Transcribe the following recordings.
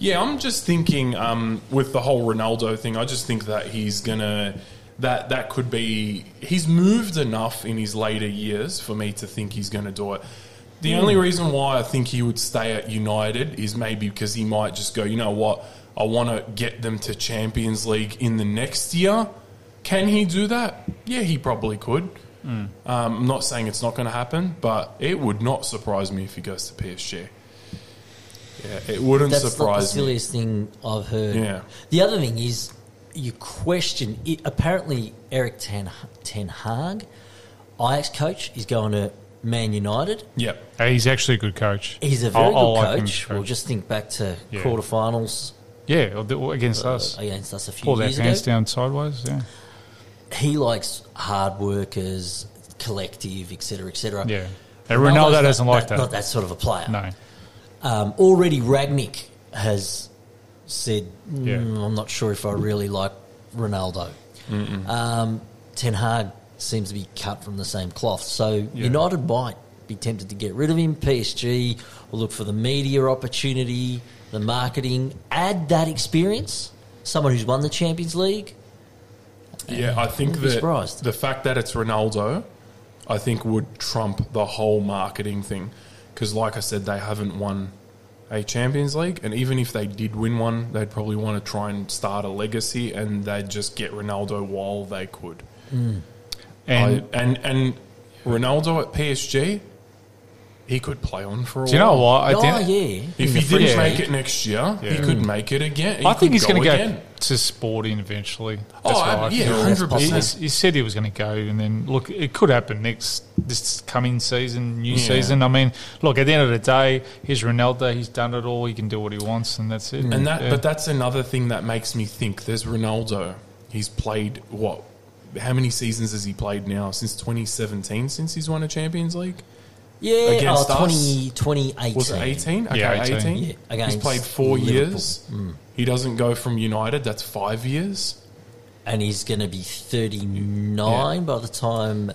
Yeah, I'm just thinking um, with the whole Ronaldo thing. I just think that he's gonna that that could be he's moved enough in his later years for me to think he's going to do it. The only reason why I think he would stay at United is maybe because he might just go, you know what, I want to get them to Champions League in the next year. Can he do that? Yeah, he probably could. Um, I'm not saying it's not going to happen, but it would not surprise me if he goes to PSG. Yeah, it wouldn't That's not the surprise me. silliest thing I've heard. Yeah. The other thing is, you question. It, apparently, Erik Ten, Ten Hag, Ajax coach, is going to Man United. Yep. Uh, He's actually a good coach. He's a very I- I good like him coach. We'll just think back to Yeah. quarterfinals Yeah, or the- against uh, us. against us a few Pull their years ago. pants down sideways. Yeah, He likes hard workers, collective, etc., etc. yeah. And Ronaldo doesn't like that. Not that sort of a player. No. Um, already, Rangnick has said, mm, Yeah. "I'm not sure if I really like Ronaldo." Um, Ten Hag seems to be cut from the same cloth, so United might be tempted to get rid of him. PSG will look for the media opportunity, the marketing, add that experience. Someone who's won the Champions League. Yeah, I think that surprised. the fact that it's Ronaldo, I think would trump the whole marketing thing. Because, like I said, they haven't won a Champions League, and even if they did win one, they'd probably want to try and start a legacy, and they'd just get Ronaldo while they could. Hmm. And I, and and Ronaldo at PSG, he could play on for a do you know while. what? I oh didn't- yeah, If he didn't make it next year, he Yeah. could make it again. He I think he's going to go again. to Sporting eventually. Oh, That's what I- I yeah, feel. 100%. He, he said he was going to go, and then look, it could happen next this coming season, new Yeah. season. I mean, look, at the end of the day, he's Ronaldo. He's done it all. He can do what he wants, and that's it. And that, Yeah. but that's another thing that makes me think. There's Ronaldo. He's played what? How many seasons has he played now? Since 2017, since he's won a Champions League. Yeah, against oh, us? 20, 2018. Was it 18? Okay, Yeah, 18. 18. Yeah, he's played four Liverpool. years. Mm. He doesn't go from United. That's five years. and he's going to be 39 Yeah. by the time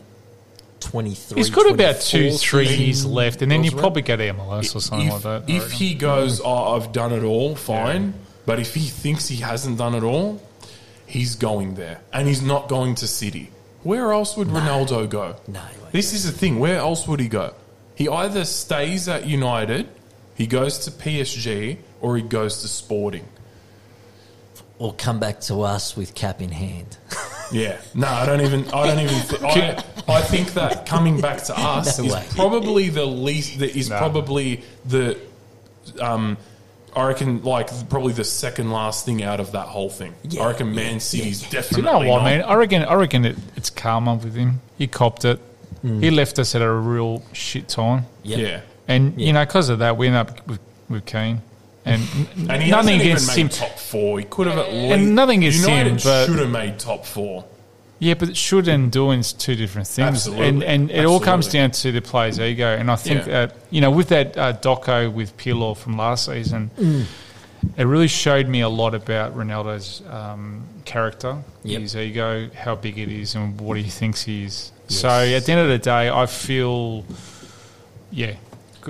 23 he's got about two, three years left, and then you probably go to MLS or something if, like that. If he goes, oh, I've done it all, fine. But if he thinks he hasn't done it all, he's going there, and he's not going to City. Where else would Ronaldo go? No, he This is the thing. Where else would he go? He either stays at United, he goes to PSG, or he goes to Sporting. or come back to us with cap in hand. Yeah. No, I don't even. I don't even. Th- I, I think that coming back to us No is way. probably the least. That is No. probably the. Um, I reckon like probably the second last thing out of that whole thing. Yeah, I reckon yeah, Man City's Do you definitely. know what, not. man? I reckon. I reckon it, it's karma with him. He copped it. Hmm. He left us at a real shit time, Yep. Yeah. and Yeah. you know, because of that, we ended up with, with Kean. And, And he nothing hasn't even against made him. top four. He could have at least. And nothing against United him, but- should have made top four. Yeah, but should and doing is two different things, Absolutely. and and it all comes down to the player's ego. And I think Yeah. that you know, with that uh, doco with Pirlo from last season, it really showed me a lot about Ronaldo's um, character, Yep. his ego, how big it is, and what he thinks he is. So at the end of the day, I feel, yeah.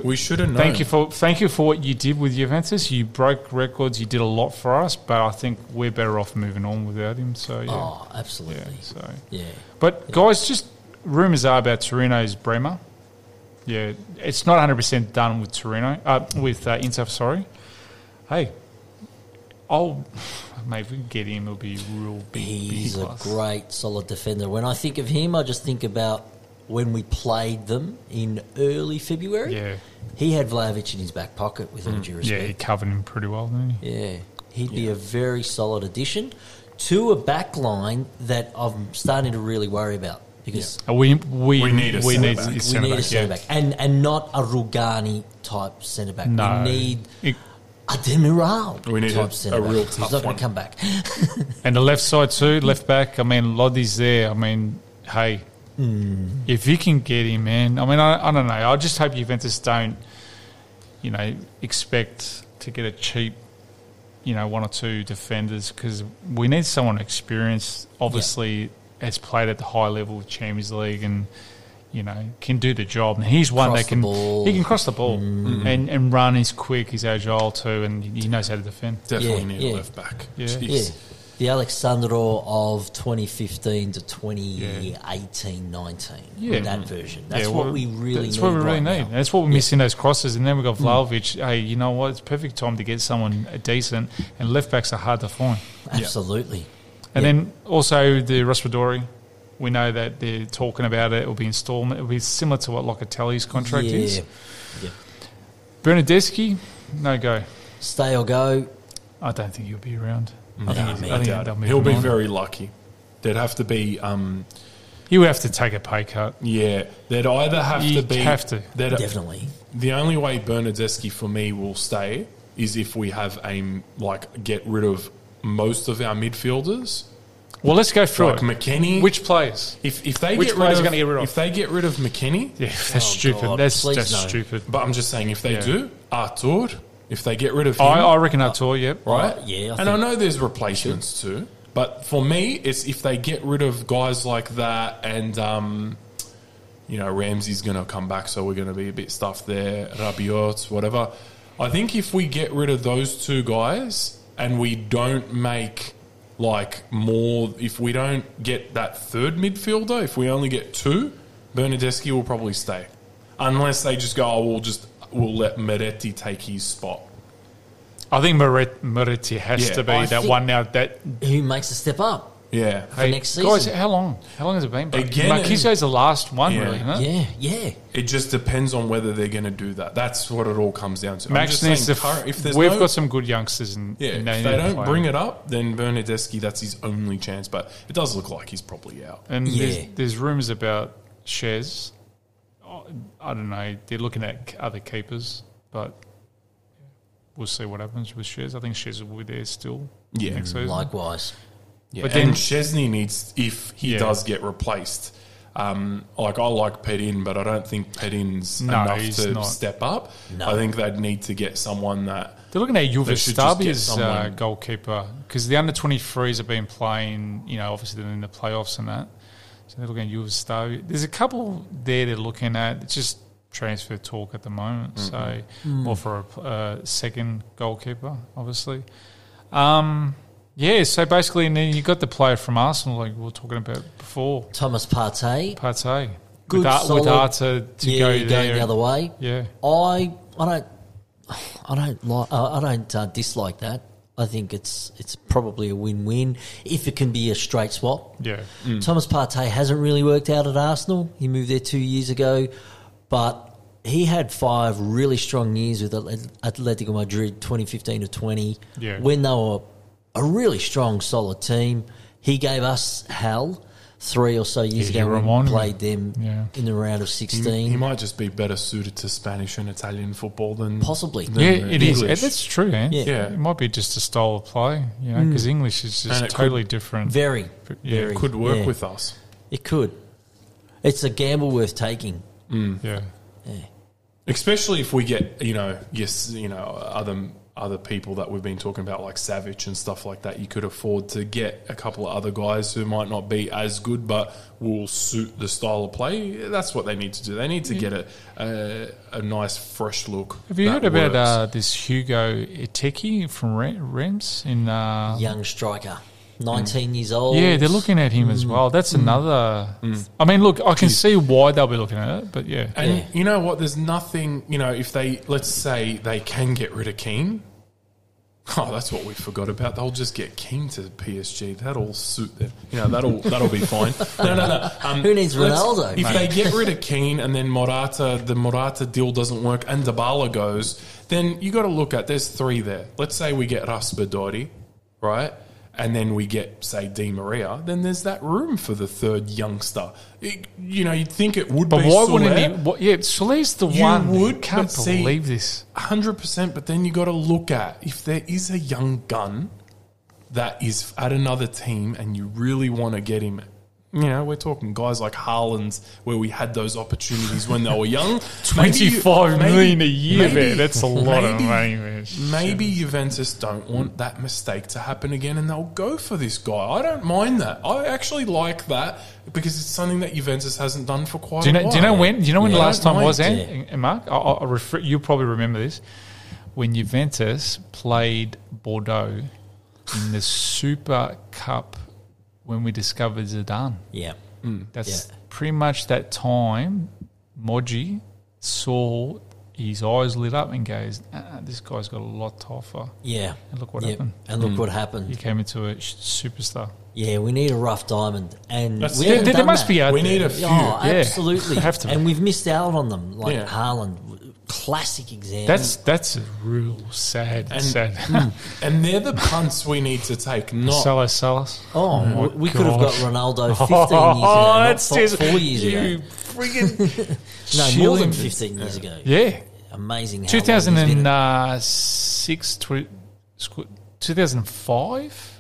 We should have known. Thank you for thank you for what you did with Juventus. You broke records. You did a lot for us, but I think we're better off moving on without him. So yeah, Oh, yeah. absolutely. So Yeah. but guys, just rumours are about Torino's Bremer. Yeah, it's not 100 percent done with Torino, uh, with uh, Inter. Sorry. Hey, I'll maybe we can get him. It'll be real big. He's big a plus. great, solid defender. When I think of him, I just think about when we played them in early February. Yeah, He had Vlahovic in his back pocket, with all due Mm. yeah, he respect. covered him pretty well, didn't he? Yeah. He'd be a very solid addition to a back line that I'm starting to really worry about because Uh, We we We need a we centre need back. a we need a back, centre yeah. back. And, and not a Rugani type centre back. No, We need It- a Demiral We need type a- centre a back. real He's not going to come back. And the left side too, left back. I mean, Lodi's there. I mean, hey, hmm. if you can get him, man. I mean, I, I don't know. I just hope Juventus don't, you know, expect to get a cheap, you know, one or two defenders because we need someone experienced. Obviously, has played at the high level of Champions League and. You know, can do the job. And he's one Cross that the can ball. he can cross the ball mm-hmm. and, and run. He's quick. He's agile too, and he knows how to defend. Definitely Yeah, need yeah. a left back. Yeah. Jeez. Yeah. The Alex Sandro of 2015 to 2018 19. Yeah. That version. That's Yeah, what we really That's need. what we really right need. now. That's what we're missing those crosses, and then we've got mm. Vlahovic. Hey, you know what? It's perfect time to get someone decent, and left backs are hard to find. Absolutely. And Yeah. then also the Raspadori. We know that they're talking about it. It'll be installment. It'll be similar to what Locatelli's contract yeah. is. Yeah. Bernardeschi, no go. Stay or go. I don't think he'll be around. Nah, I think, he's- I think Doubt it. they'll move He'll be on. very lucky. There'd have to be, um, He would have to take a pay cut. yeah, there'd either have You to be. have to. there'd- Definitely. The only way Bernardeschi for me will stay is if we have a like get rid of most of our midfielders, Well, let's go through like it. McKennie. Which players? if if they which get players rid are of, gonna get rid of? if they get rid of McKennie, Yeah, that's Oh, stupid. God, that's please that's no. stupid. but I'm just saying if they Yeah. do Arthur, if they get rid of him, I, I reckon Arthur, yep. right? Yeah, I and I know there's replacements too, but for me, it's if they get rid of guys like that, and um, you know Ramsey's going to come back, so we're going to be a bit stuffed there. Rabiot, whatever. I think if we get rid of those two guys and we don't make like more, if we don't get that third midfielder, if we only get two, Bernardeschi will probably stay, unless they just go, oh, we'll just we'll let Miretti take his spot. I think Moret- Miretti has Yeah. to be I that think- one now. That Who makes a step up? Yeah, For next season. guys, how long? How long has it been? Bro? Again, Marchisio's the last one, Yeah. really. Huh? Yeah, yeah. It just depends on whether they're going to do that. That's what it all comes down to. Max needs saying to. current- if there's we've no- got some good youngsters, and yeah, if they don't play bring it up, then Bernardeschi that's his only chance. But it does look like he's probably out. And Yeah. there's, there's rumours about Shez. Oh, I don't know. They're looking at other keepers, but we'll see what happens with Shez. I think Shez will be there still Yeah. next season. Likewise. Yeah, But but then- and Szczesny needs if he Yeah. does get replaced. Um, like I like Perin, but I don't think Perin's No, enough to not. step up. No. I think they'd need to get someone that They're looking at They Juve should just get Stabia's uh, goalkeeper because the under 23s have been playing, you know, obviously they're in the playoffs and that. So they're looking at Juve Stabia. There's a couple there they're looking at. It's just transfer talk at the moment. So, or for a uh, second goalkeeper, obviously. Um, yeah, so basically, and then you got the player from Arsenal, like we were talking about before, Thomas Partey. Partey. Good, with, Ar- with Arta to yeah, go going there. the other way. Yeah. I I don't I don't like I don't uh, dislike that. I think it's it's probably a win-win if it can be a straight swap. Yeah. Thomas Partey hasn't really worked out at Arsenal. He moved there two years ago, but he had five really strong years with Atlet- Atletico Madrid, 2015 to 20, Yeah. when they were a really strong, solid team. He gave us hell three or so years Yeah, ago when we played them Yeah. in the round of 16. he might just be better suited to Spanish and Italian football than Possibly. than Yeah, the it is. English. That's true, man. Yeah. Yeah. It might be just a style of play, you know, because mm. English is just And it totally different. Very, Yeah, very. could work yeah. with us. It could. It's a gamble worth taking. Mm. yeah. Yeah. Especially if we get, you know, yes, you know, other other people that we've been talking about, like Savage and stuff like that. You could afford to get a couple of other guys who might not be as good, but will suit the style of play. That's what they need to do. They need to get a a, a nice, fresh look. Have you that heard about uh, this Hugo Ekitike from Re- Reims in? Uh, Young striker, 19 mm. years old. yeah, they're looking at him as mm. well. That's mm. another. I mean, look, I can see why they'll be looking at it, but yeah, And Yeah. you know what? There's nothing. You know, if they let's say they can get rid of Kean. Oh, that's what we forgot about. They'll just get Kean to PSG. That'll suit them. You know, that'll that'll be fine. No, no, no. Um, Who needs let's- Ronaldo, If mate? they get rid of Kean and then Morata, the Morata deal doesn't work, and Dybala goes, then you got to look at. There's three there. Let's say we get Raspadori, right? And then we get, say, Di Maria, then there's that room for the third youngster. It- you know, you'd think it would but be But why Soler. wouldn't he? What, yeah, Soler's the You one. would, can't but see- believe this. hundred percent. But then you got to look at if there is a young gun that is at another team and you really want to get him. You know, we're talking guys like Haaland, where we had those opportunities when they were young. Maybe you- Twenty-five maybe- million a year, maybe- man. That's a lot of money, man. Maybe Juventus don't want that mistake to happen again and they'll go for this guy. I don't mind that. I actually like that because it's something that Juventus hasn't done for quite Do you a while. Do you know when? Do you know when Yeah. the last time was? Yeah. And, and Mark, I, I refer, you probably remember this when Juventus played Bordeaux in the Super Cup when we discovered Zidane. Yeah. That's Yeah. pretty much that time. Moggi saw his eyes lit up and goes, ah, "This guy's got a lot to offer." Yeah. And look what Yep. happened. And look what happened. He came into a sh- superstar. Yeah, we need a rough diamond, and That's- we There- There, there must that. be out We there. need a few. Oh, Yeah. absolutely. Have to. And we've missed out on them, like Yeah. Haaland, classic example. That's that's a real sad, And- sad. Hmm. And they're the punts we need to take, not Salah, Salas. oh, oh we- we could have got. Ronaldo 15 years ago, Oh, not that's four, just four years you ago. friggin' No, more than 15 years ago. Yeah, Amazing. How two long he's been thousand in- and six, two thousand five.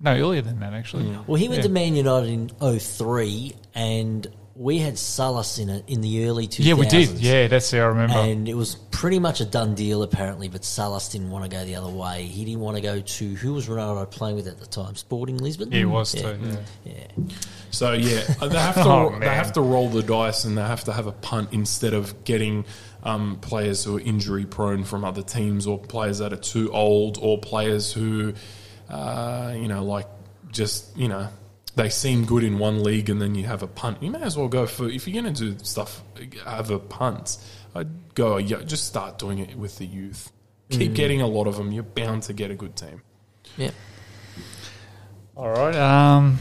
No, earlier than that actually. Well, he went Yeah. to Man United in 03, and we had Salas in it in the early 2000s. Yeah, we did. Yeah, that's how I remember. And it was pretty much a done deal, apparently, but Salas didn't want to go the other way. He didn't want to go to, who was Ronaldo playing with at the time? Sporting Lisbon? yeah, it was Yeah. too. Yeah. Yeah. So yeah, they have to Oh, they have to roll the dice and they have to have a punt instead of getting um, players who are injury prone from other teams or players that are too old or players who uh, you know like just you know they seem good in one league and then you have a punt. You may as well go for if you're going to do stuff have a punt. I'd go yeah, just start doing it with the youth. Keep getting a lot of them. You're bound to get a good team. Yeah. All right. Um,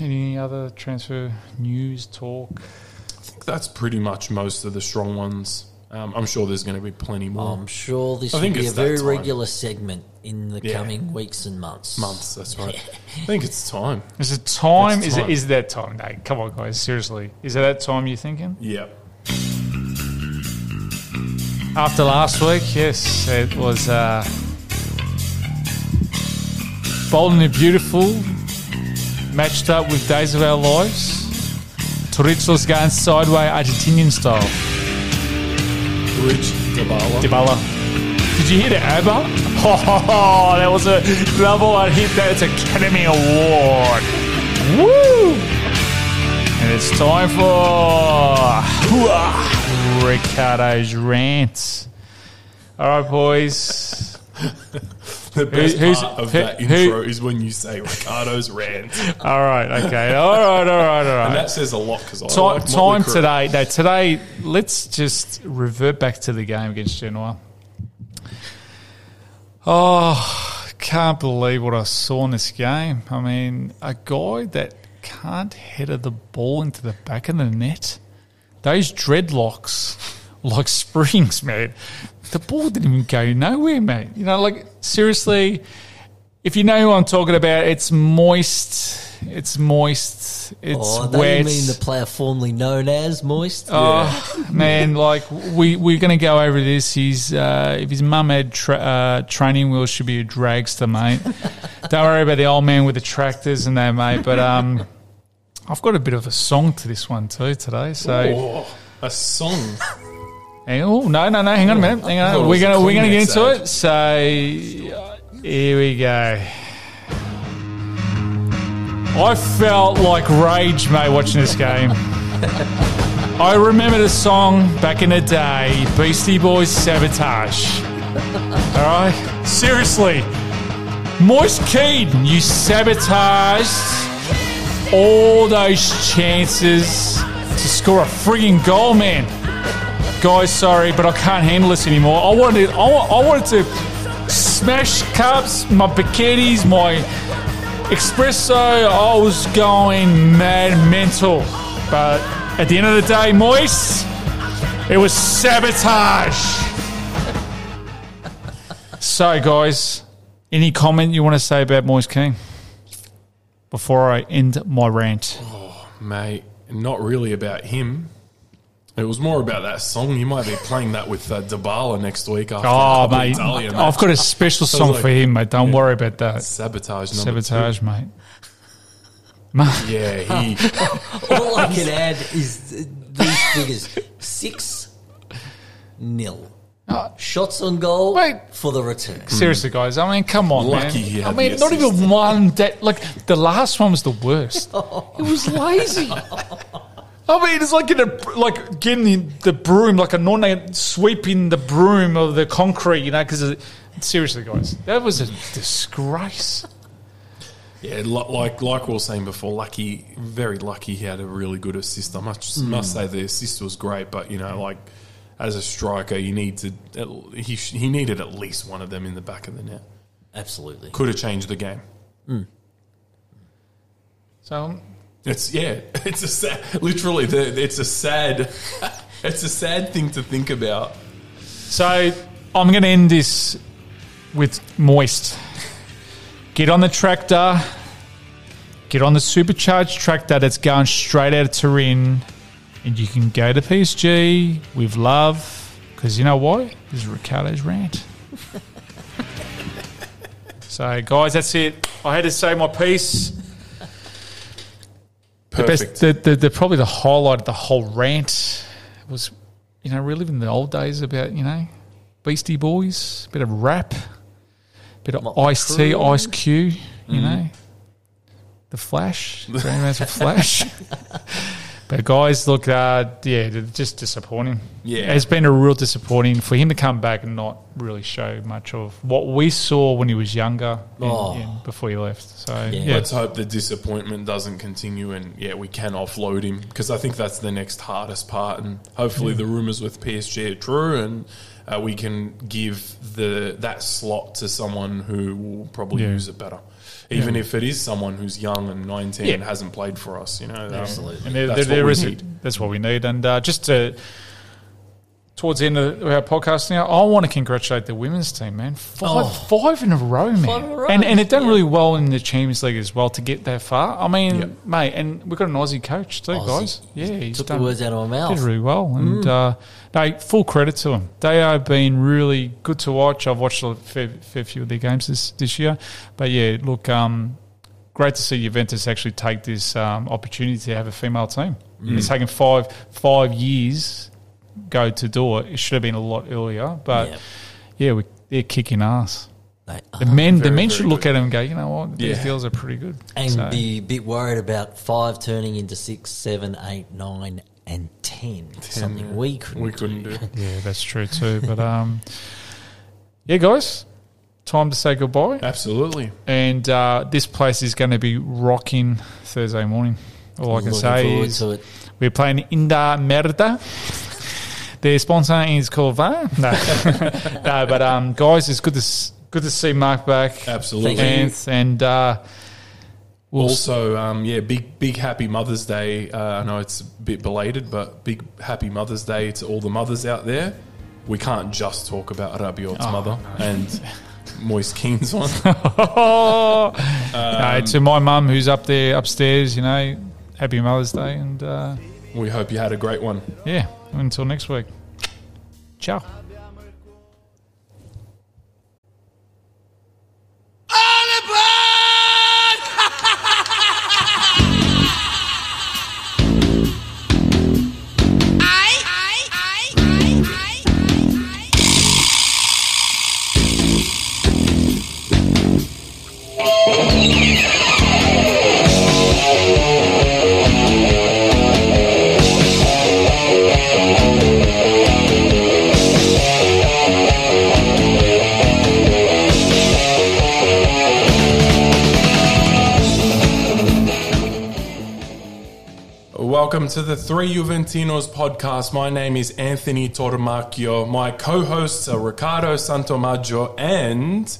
any other transfer news talk? I think that's pretty much most of the strong ones. Um, I'm sure there's going to be plenty more. I'm sure this I will think be a it's that very time. regular segment in the Yeah. coming weeks and months. months. That's right. I think it's time. Is it time? It's Is time. it is it that time? No, come on, guys. Seriously, is it that time you're thinking? Yeah. After last week, yes, it was uh, bold and beautiful, matched up with Days of Our Lives. Torricel's going sideways Argentinian style. Dabala. Dybala. Did you hear the ABBA? Oh, that was a number one hit. That's Academy Award. Woo! And it's time for Riccardo's rants. All right, boys. The best who's- part of who- that intro is when you say Riccardo's rant. And All right, okay. All right, all right, all right. And that says a lot because I like Motley time Crue. today. No, today. Let's just revert back to the game against Genoa. Oh, can't believe what I saw in this game. I mean, a guy that can't header the ball into the back of the net. Those dreadlocks, like springs, man. The ball didn't even go nowhere, mate. You know, like seriously, if you know who I'm talking about, it's moist. It's moist. It's Oh, they wet. mean the player formerly known as Moist? Oh man, like we we're gonna go over this. He's uh, if his mum had tra- uh, training wheels, should be a dragster, mate. Don't worry about the old man with the tractors and that, mate. But um, I've got a bit of a song to this one too today. So Oh, a song. Hang on. Oh, no, no, no. Hang on a minute. Hang I thought it on. We're gonna we're gonna get into it. So uh, here we go. I felt like rage, mate, watching this game. I remember the song back in the day, Beastie Boys Sabotage. All right? Seriously. Moist Keaton, you sabotaged all those chances to score a frigging goal, man. Guys, sorry, but I can't handle this anymore. I wanted, I, I wanted to smash cups, my bikinis, my espresso. I was going mad mental. But at the end of the day, Moist, it was sabotage. so, guys, any comment you want to say about Moist King before I end my rant? Oh, mate, not really about him. It was more about that song. You might be playing that with uh, Dabala next week after Oh, a mate, Italian I've got a special song like- for him, mate. Don't worry about that. sabotage. Number Sabotage, mate. Yeah, he. All I can add is uh, these figures: six nil. Shots on goal Wait. for the return. Seriously, guys. I mean, come on, Lucky man. he I mean, not even one. That like the last one was the worst. it was lazy. I mean, it's like in a, like getting the, the broom, like a non sweeping the broom of the concrete, you know. Because seriously, guys, that was a disgrace. Yeah, li- like like we were saying before, lucky, very lucky. He had a really good assist. I must must say the assist was great, but you know, like as a striker, you need to. He he needed at least one of them in the back of the net. Absolutely. Could have changed the game. So um, It's yeah, it's a sad, literally. The, it's a sad, it's a sad thing to think about. So I'm going to end this with moist. Get on the tractor. Get on the supercharged tractor that's going straight out of Turin, and you can go to PSG with love. Because you know why? This is Riccardo's rant. so, guys, that's it. I had to say my piece. The best, Perfect. the, the, the probably the highlight of the whole rant was, you know, reliving the old days about you know, Beastie Boys, bit of rap, bit of Motley Ice T. Ice Q, you Mm-hmm. know, the Flash, the Grandmaster Flash. But guys, look, uh, yeah, just disappointing. Yeah. it's been a real disappointing for him to come back and not really show much of what we saw when he was younger, and- Oh. and before he left. So Yeah. yeah, Let's hope the disappointment doesn't continue, and yeah, we can offload him because I think that's the next hardest part. And hopefully, the rumors with PSG are true, and uh, we can give the that slot to someone who will probably Yeah. use it better, even if it is someone who's young and nineteen Yeah. and hasn't played for us. You know, um, Absolutely. And there, That's there, what there we need. that's what we need. And uh, just to, towards the end of our podcast now, I want to congratulate the women's team, man. Five, Oh. five in a row, man. Five in a row, And, and they've done yeah. really well in the Champions League as well to get that far. I mean, Yep. mate, and we've got an Aussie coach too, Aussie. guys. Yeah, he's Took done the words out of my mouth. did really well. And uh, no, full credit to them. They have been really good to watch. I've watched a fair, fair few of their games this, this year. But yeah, look, um, great to see Juventus actually take this um, opportunity to have a female team. It's taken five five years go to do it. It should have been a lot earlier. But Yeah. yeah, we, they're kicking ass. They The are. men, the men should look good. at them and go, you know what, these Yeah. girls are pretty good. and So- be a bit worried about five turning into six, seven, eight, nine, and ten. Something we couldn't. we couldn't do. Yeah, that's true too. But um, yeah, guys, time to say goodbye. Absolutely. And uh, this place is going to be rocking Thursday morning. All I can Looking say is to it. we're playing Inda Merda. Their sponsor is called Va. No, no, but um, guys, it's good to s- good to see Mark back. Absolutely. Thank And, and uh, we'll Also, um, yeah, big big happy Mother's Day. Uh, I know it's a bit belated, but big happy Mother's Day to all the mothers out there. We can't just talk about Rabiot's Oh, mother and Moist Kean's one. oh, no, to my mum who's up there upstairs, you know, happy Mother's Day, and uh, we hope you had a great one. yeah, until next week. Ciao. Welcome to the Three Juventinos podcast. My name is Anthony Tormacchio. My co-hosts are Riccardo Santomaggio and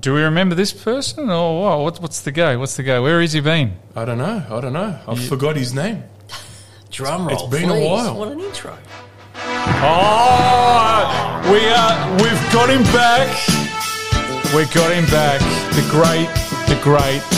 Do we remember this person, oh, or what? What's, what's the go? What's the go? Where has he been? I don't know. I don't know. I forgot his name. Drum roll. It's been a while. What an intro. Oh, we are. We've got him back. We've got him back. The great, the great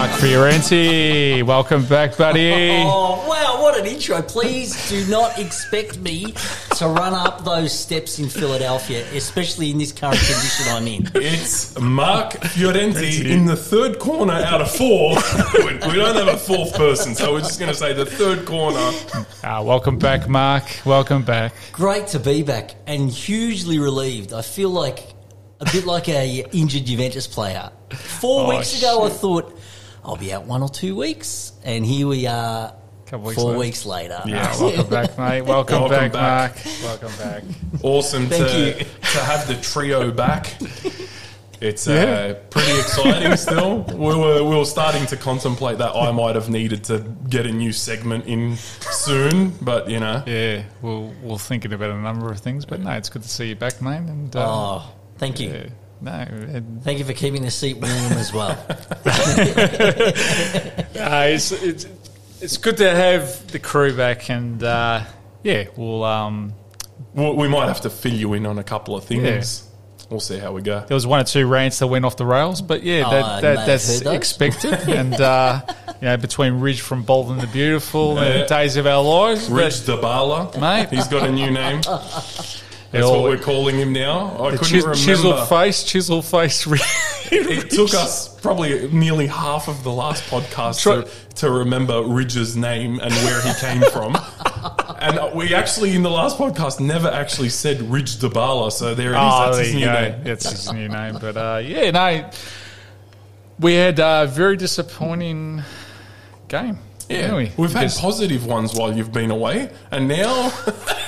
Mark Mark Fiorenti. Welcome back, buddy. Oh, wow, what an intro. Please do not expect me to run up those steps in Philadelphia, especially in this current condition I'm in. It's Mark Fiorenti in the third corner out of four. we we don't have a fourth person, so we're just going to say the third corner. Ah, welcome back, Mark. Welcome back. Great to be back and hugely relieved. I feel like a bit like a injured Juventus player. Four Oh, weeks ago, I thought I'll be out one or two weeks, and here we are. Couple weeks four later. weeks later. Yeah, welcome back, mate. Welcome, Welcome back, back. Mark. Welcome back. Awesome Thank to, you. to have the trio back. It's uh, Yeah. pretty exciting still. We were, we were starting to contemplate that I might have needed to get a new segment in soon, but you know. Yeah, we'll we'll thinking about a number of things, but no, it's good to see you back, mate. And uh, Oh, thank you. yeah, no, and, Thank you for keeping the seat warm as well. uh, it's it's it's good to have the crew back, and uh, yeah, we'll um, We we might have to fill you in on a couple of things. We'll see how we go. There was one or two rants that went off the rails, but yeah, Oh, that, I may that, that's expected. and uh, you know, between Ridge from Bolton the Beautiful and Days of Our Lives, Rich Dabala, Mate. He's got a new name. That's what we're calling him now. I couldn't chis- remember. chiseled face, chisel face. It took us probably nearly half of the last podcast Try- to, to remember Ridge's name and where he came from. and we actually, in the last podcast, never actually said Ridge Dabala. So there it is. Oh, That's there his you new go. name. That's his new name. But uh, yeah, no, we had a very disappointing game. Yeah, didn't we? we've had Because positive ones while you've been away, and now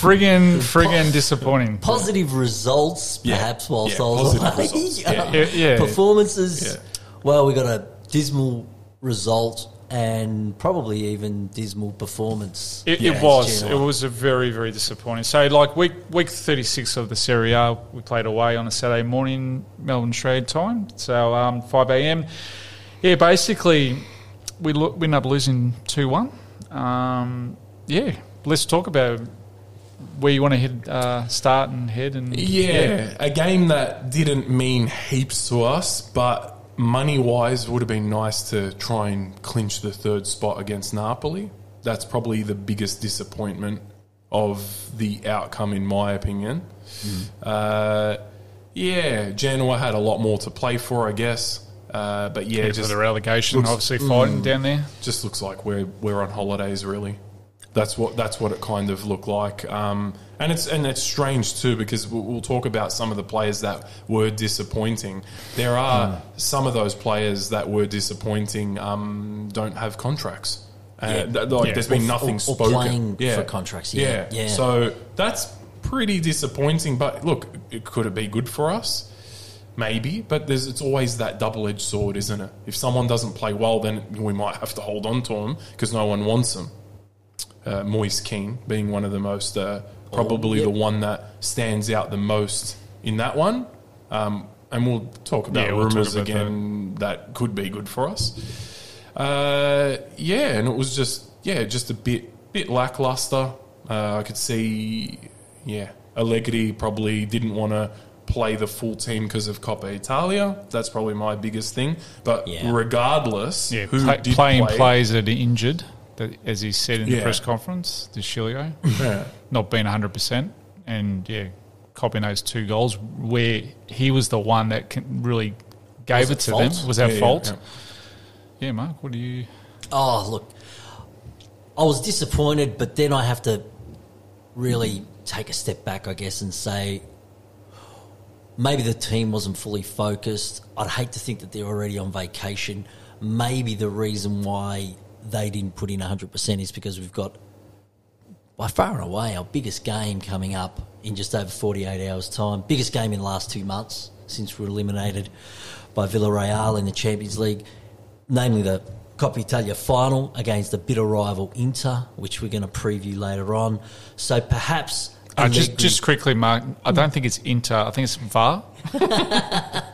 friggin' friggin' disappointing. Positive results, Yeah. perhaps, whilst Yeah, I was positive away. results. Yeah. Yeah, yeah. Performances, Yeah. well, we got a dismal result and probably even dismal performance. It, it was. It was a very, very disappointing. So, like week week thirty six of the Serie A, we played away on a Saturday morning, Melbourne Australian time. So um, five a.m. Yeah, basically, we lo- we ended up losing two one. Um, yeah, let's talk about where you want to head, uh, start and head and Yeah, a game that didn't mean heaps to us, but money wise would have been nice to try and clinch the third spot against Napoli. That's probably the biggest disappointment of the outcome, in my opinion. Uh, yeah, Genoa had a lot more to play for, I guess. Uh, but yeah, for just the relegation, looks- obviously fighting down there. just looks like we're we're on holidays really. That's what that's what it kind of looked like, um, and it's and it's strange too because we'll, we'll talk about some of the players that were disappointing. There are some of those players that were disappointing um, don't have contracts. Uh, Yeah. th- like Yeah. there's been Or- nothing or- or spoken. playing for contracts, yeah. Yeah. So that's pretty disappointing. But look, it, could it be good for us? Maybe, but there's it's always that double edged sword, isn't it? If someone doesn't play well, then we might have to hold on to them because no one wants them. Uh, Moise Kean being one of the most, uh, probably yep. the one that stands out the most in that one. Um, and we'll talk about Yeah, we'll talk rumours about that. again that. could be good for us. Uh, yeah, and it was just yeah, just a bit bit lackluster. Uh, I could see, yeah, Allegri probably didn't want to play the full team because of Coppa Italia. That's probably my biggest thing. But Yeah. regardless, Yeah, who play, did playing play, players that are injured, that, as he said in the press conference, De Sciglio. Yeah. not being 100%. And yeah, copying those two goals where he was the one that can really gave Was it, it to fault? them. Was that Yeah, yeah, fault? yeah. Yeah. Mark, what do you. Oh, look, I was disappointed, but then I have to really take a step back, I guess, and say maybe the team wasn't fully focused. I'd hate to think that they're already on vacation. Maybe the reason why they didn't put in 100% is because we've got, by far and away, our biggest game coming up in just over 48 hours' time. Biggest game in the last two months since we were eliminated by Villarreal in the Champions League, namely the Coppa Italia final against the bitter rival Inter, which we're going to preview later on. So perhaps. Uh, just, Allegri- just quickly, Mark. I don't think it's Inter. I think it's VAR.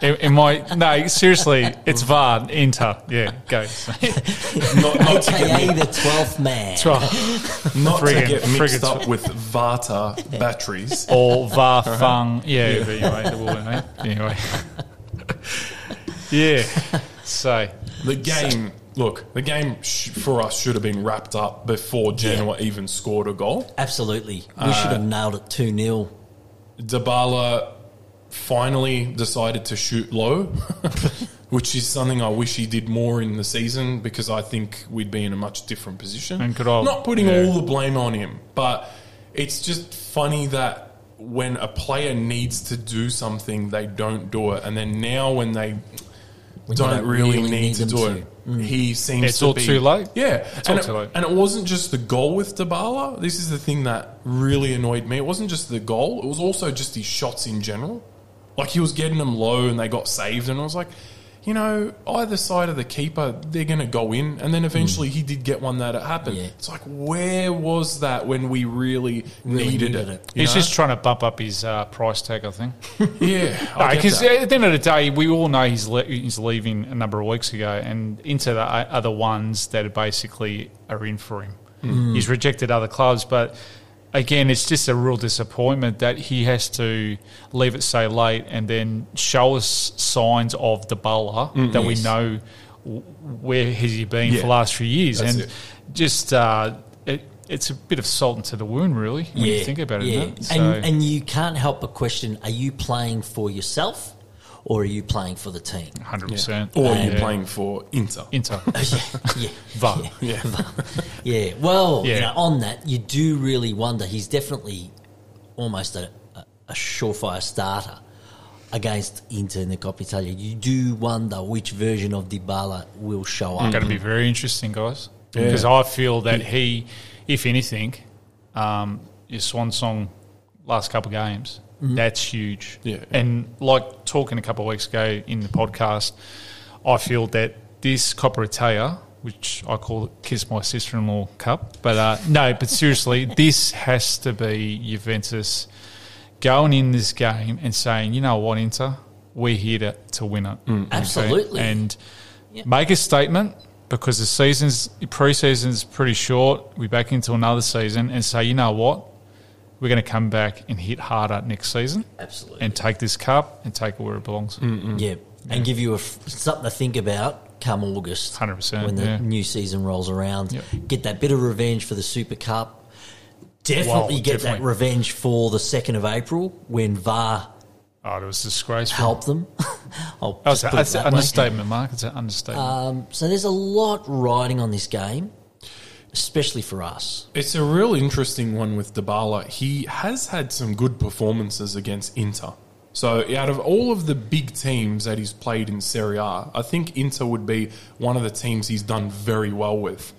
in, am I? No, seriously, it's VAR. Inter. Yeah, go. Not, not to AKA get, the 12th man. not to Friggin- get mixed friggin- up with Varta batteries. or VAR Fung. Yeah, but anyway, the woman? Anyway. yeah. So, The game, look, the game sh- for us should have been wrapped up before Genoa even scored a goal. Absolutely. We uh, should have nailed it 2 0. Dybala finally decided to shoot low, which is something I wish he did more in the season because I think we'd be in a much different position. And could I- Not putting yeah. all the blame on him, but it's just funny that when a player needs to do something, they don't do it, and then now when they When don't, don't really, really need, need to them do to. it. Mm. He seems It's to all be, too late. Yeah, It's and all it, too late. and it wasn't just the goal with Dybala. This is the thing that really annoyed me. It wasn't just the goal. It was also just his shots in general. Like he was getting them low and they got saved, and I was like, you know, either side of the keeper, they're going to go in, and then eventually he did get one that it happened. Yeah. It's like, where was that when we really, Really needed, needed it? it. you He's know? just trying to bump up his uh, price tag, I think. yeah, I get Because that. at the end of the day, we all know he's le- he's leaving a number of weeks ago, and into the o- other ones that are basically are in for him. Mm. He's rejected other clubs, but again, it's just a real disappointment that he has to leave it so late and then show us signs of the bowler that we know where has he been Yeah. for the last few years, That's and it. just. Uh, it, it's a bit of salt into the wound, really, when you think about it. Yeah. So- And, and you can't help but question are you playing for yourself or are you playing for the team? Hundred percent. or are you playing for Inter? Inter? yeah, yeah, Va. Yeah. yeah. Well, you Yeah. know, on that, you do really wonder. He's definitely almost a, a, a surefire starter against Inter in the Coppa Italia. You do wonder which version of Dybala will show up. It's going to be very interesting, guys. Yeah. Because I feel that he, if anything, um, his swan song last couple of games, that's huge. Yeah. And like talking a couple of weeks ago in the podcast, I feel that this Coppa Italia, which I call it Kiss My Sister in Law Cup, but uh, no, but seriously, this has to be Juventus going in this game and saying, you know what, Inter, we're here to, to win it. Okay? Absolutely. And Yeah. make a statement because the season's pre-season's pretty short. We're back into another season and say, you know what, we're going to come back and hit harder next season Absolutely. and take this cup and take it where it belongs. Yeah, and give you a f something to think about come August. 100%, When the yeah. new season rolls around. Yep. Get that bit of revenge for the Super Cup. Definitely Well, get that revenge for the 2nd of April when VAR Oh, it was disgraceful. Help them. I'll That's, just put it that's an that way. understatement, Mark. It's an understatement. Um, so there's a lot riding on this game, especially for us. It's a real interesting one with Dybala. He has had some good performances against Inter. So out of all of the big teams that he's played in Serie A, I think Inter would be one of the teams he's done very well with.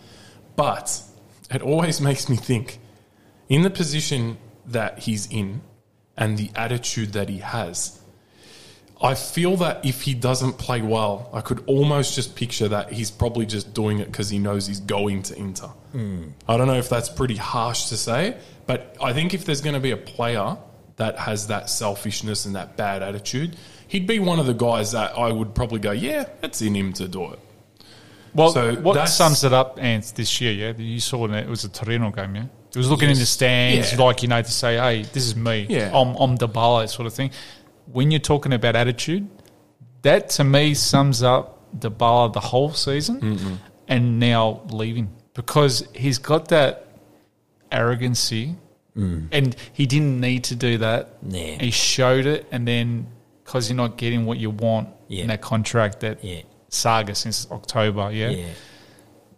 But it always makes me think, in the position that he's in and the attitude that he has, I feel that if he doesn't play well, I could almost just picture that he's probably just doing it because he knows he's going to Inter. Hmm. I don't know if that's pretty harsh to say, but I think if there's going to be a player that has that selfishness and that bad attitude, he'd be one of the guys that I would probably go, yeah, that's in him to do it. well, so what sums it up, Ant, this year, yeah? You saw it, it was a Torino game, yeah? It was looking in the stands, Yeah. like, you know, to say, hey, this is me. Yeah. I'm, I'm the baller, sort of thing. When you're talking about attitude, that to me sums up the baller the whole season and now leaving because he's got that arrogancy mm. and he didn't need to do that. Nah. He showed it, and then because you're not getting what you want Yeah. in that contract that Yeah. saga since October, yeah, Yeah.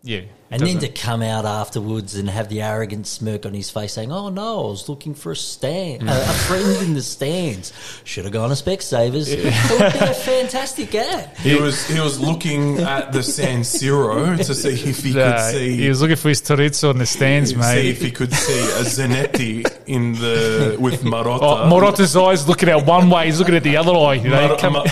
yeah, And then to come out afterwards and have the arrogant smirk on his face saying, Oh no, I was looking for a stand, a, a friend in the stands. Should have gone to Specsavers. It would be a fantastic ad. He was he was looking at the San Siro to see if he Uh, could see he was looking for his Torizzo in the stands, see mate. if he could see a Zanetti in the with Marotta. Oh, Marotta's eyes looking at one way, he's looking at the other eye. You know, Mar- come- Ma-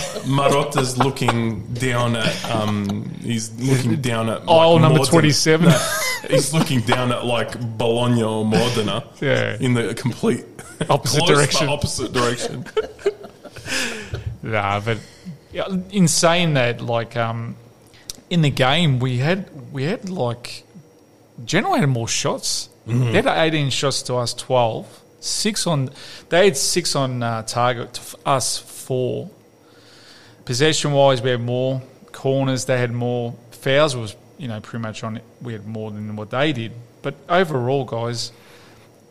Marotta's looking down at um he's looking down at Aisle number Modena. 27. No, he's looking down at like Bologna or Modena Yeah. in the complete Opposite direction. opposite direction Nah, but yeah, in saying that, like um, in the game, we had we had like Genoa had more shots. Mm-hmm. They had 18 shots to us 12. Six on they had six on uh, target us four. Possession wise, we had more corners. They had more fouls was you know pretty much on. It we had more than what they did, but overall, guys,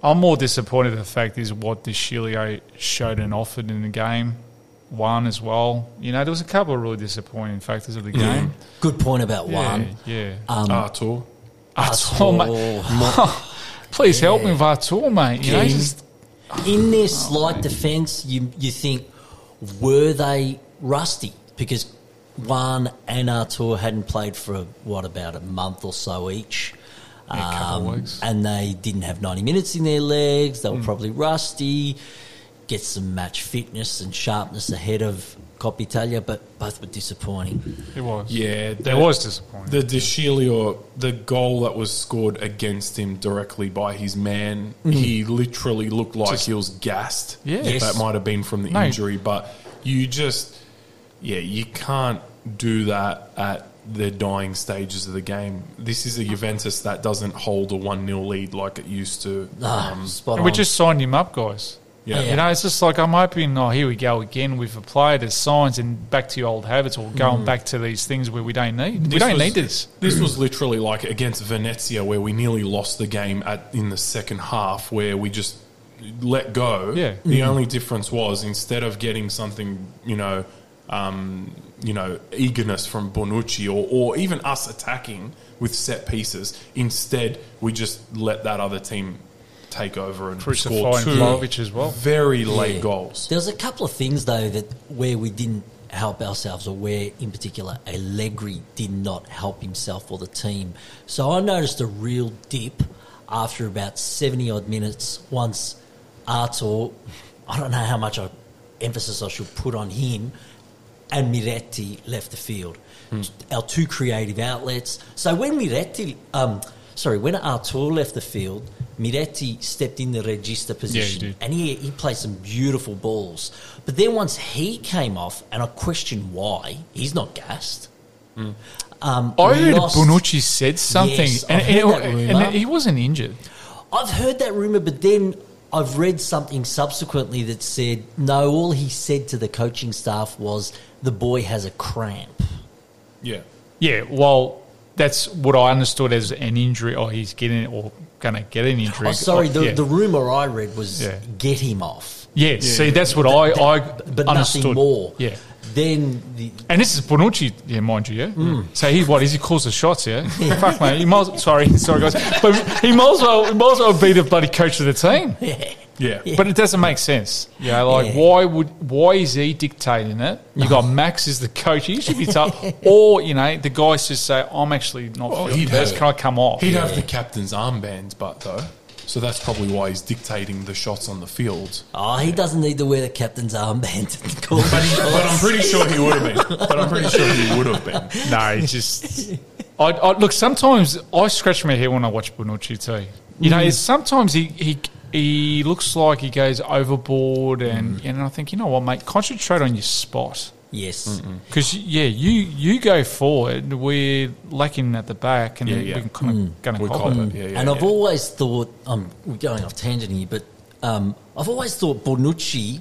I'm more disappointed. in The fact is what De Sciglio showed and offered in the game. One as well. You know, there was a couple of really disappointing factors of the game. Good point about Yeah, one. yeah. Um, Arthur. Arthur, mate. Please help me with Arthur, mate. You know, just in their slight defence, you you think were they rusty because Juan and Arthur hadn't played for what about a month or so each. Um, Yeah, a couple of weeks. and they didn't have 90 minutes in their legs. They were Hmm. probably rusty. Get some match fitness and sharpness ahead of Coppa Italia, but both were disappointing. it was. Yeah, It was disappointing. De Sciglio, the goal that was scored against him directly by his man, he literally looked like Just- he was gassed. Yeah. Yes. That might have been from the No. injury, but you just, yeah, you can't do that at the dying stages of the game. This is a Juventus that doesn't hold a 1 0 lead like it used to. Ah, Um, spot And we on. just signed him up, guys. yeah. Yeah. You know, it's just like I'm hoping. Oh, here we go again We've applied that signs and back to your old habits, or going back to these things where we don't need. we This don't was- need this. This was literally like against Venezia, where we nearly lost the game at in the second half, where we just let go. Yeah. The only difference was instead of getting something, you know, um, you know, eagerness from Bonucci or, or even us attacking with set pieces, instead we just let that other team take over and score two Vlahovic as well. very late Yeah. goals. There was a couple of things though that where we didn't help ourselves, or where in particular Allegri did not help himself or the team. So I noticed a real dip after about seventy odd minutes. Once Arthur, I don't know how much I, emphasis I should put on him, and Miretti left the field. Our two creative outlets. So when Miretti, um, sorry, when Arthur left the field, Miretti stepped in the regista position, did. and he he played some beautiful balls. But then once he came off, and I question why he's not gassed. Um, I heard lost- Bonucci said something, Yes, and, I've heard that and- and he wasn't injured. I've heard that rumor, but then I've read something subsequently that said no. All he said to the coaching staff was the boy has a cramp. Yeah. Yeah, well, that's what I understood as an injury, or he's getting or going to get an injury. Oh, sorry, oh, the, yeah. the rumor I read was Yeah. get him off, yeah, see, that's what I, I but understood. nothing more. Yeah. Then the, And this is Bonucci, yeah, mind you, yeah. Hmm. So he what is he calls the shots, yeah. Fuck mate, he might. Sorry, sorry guys, but he might as well, he might as well be the bloody coach of the team. Yeah. yeah, But it doesn't make sense. You know, like Yeah. why would why is he dictating it? You got Max as the coach. He should be tough. or you know, the guys just say, "I'm actually not Well, feeling he'd best. have- Can I come off?" He'd have the captain's armband, but though. So that's probably why he's dictating the shots on the field. oh, he doesn't need to wear the captain's armband. to call But, he, but I'm pretty sure he would have been. But I'm pretty sure he would have been. No, he just. I, I look. Sometimes I scratch my head when I watch Bonucci too. You know, it's, mm. sometimes he, he he looks like he goes overboard, and mm. and I think you know what, mate, concentrate on your spot. Yes, Because yeah, you you go forward, we're lacking at the back, and Yeah, yeah. we're kind of going to We cop cop it. it. Yeah, yeah, and I've yeah. always thought I'm going off tangent here, but um, I've always thought Bonucci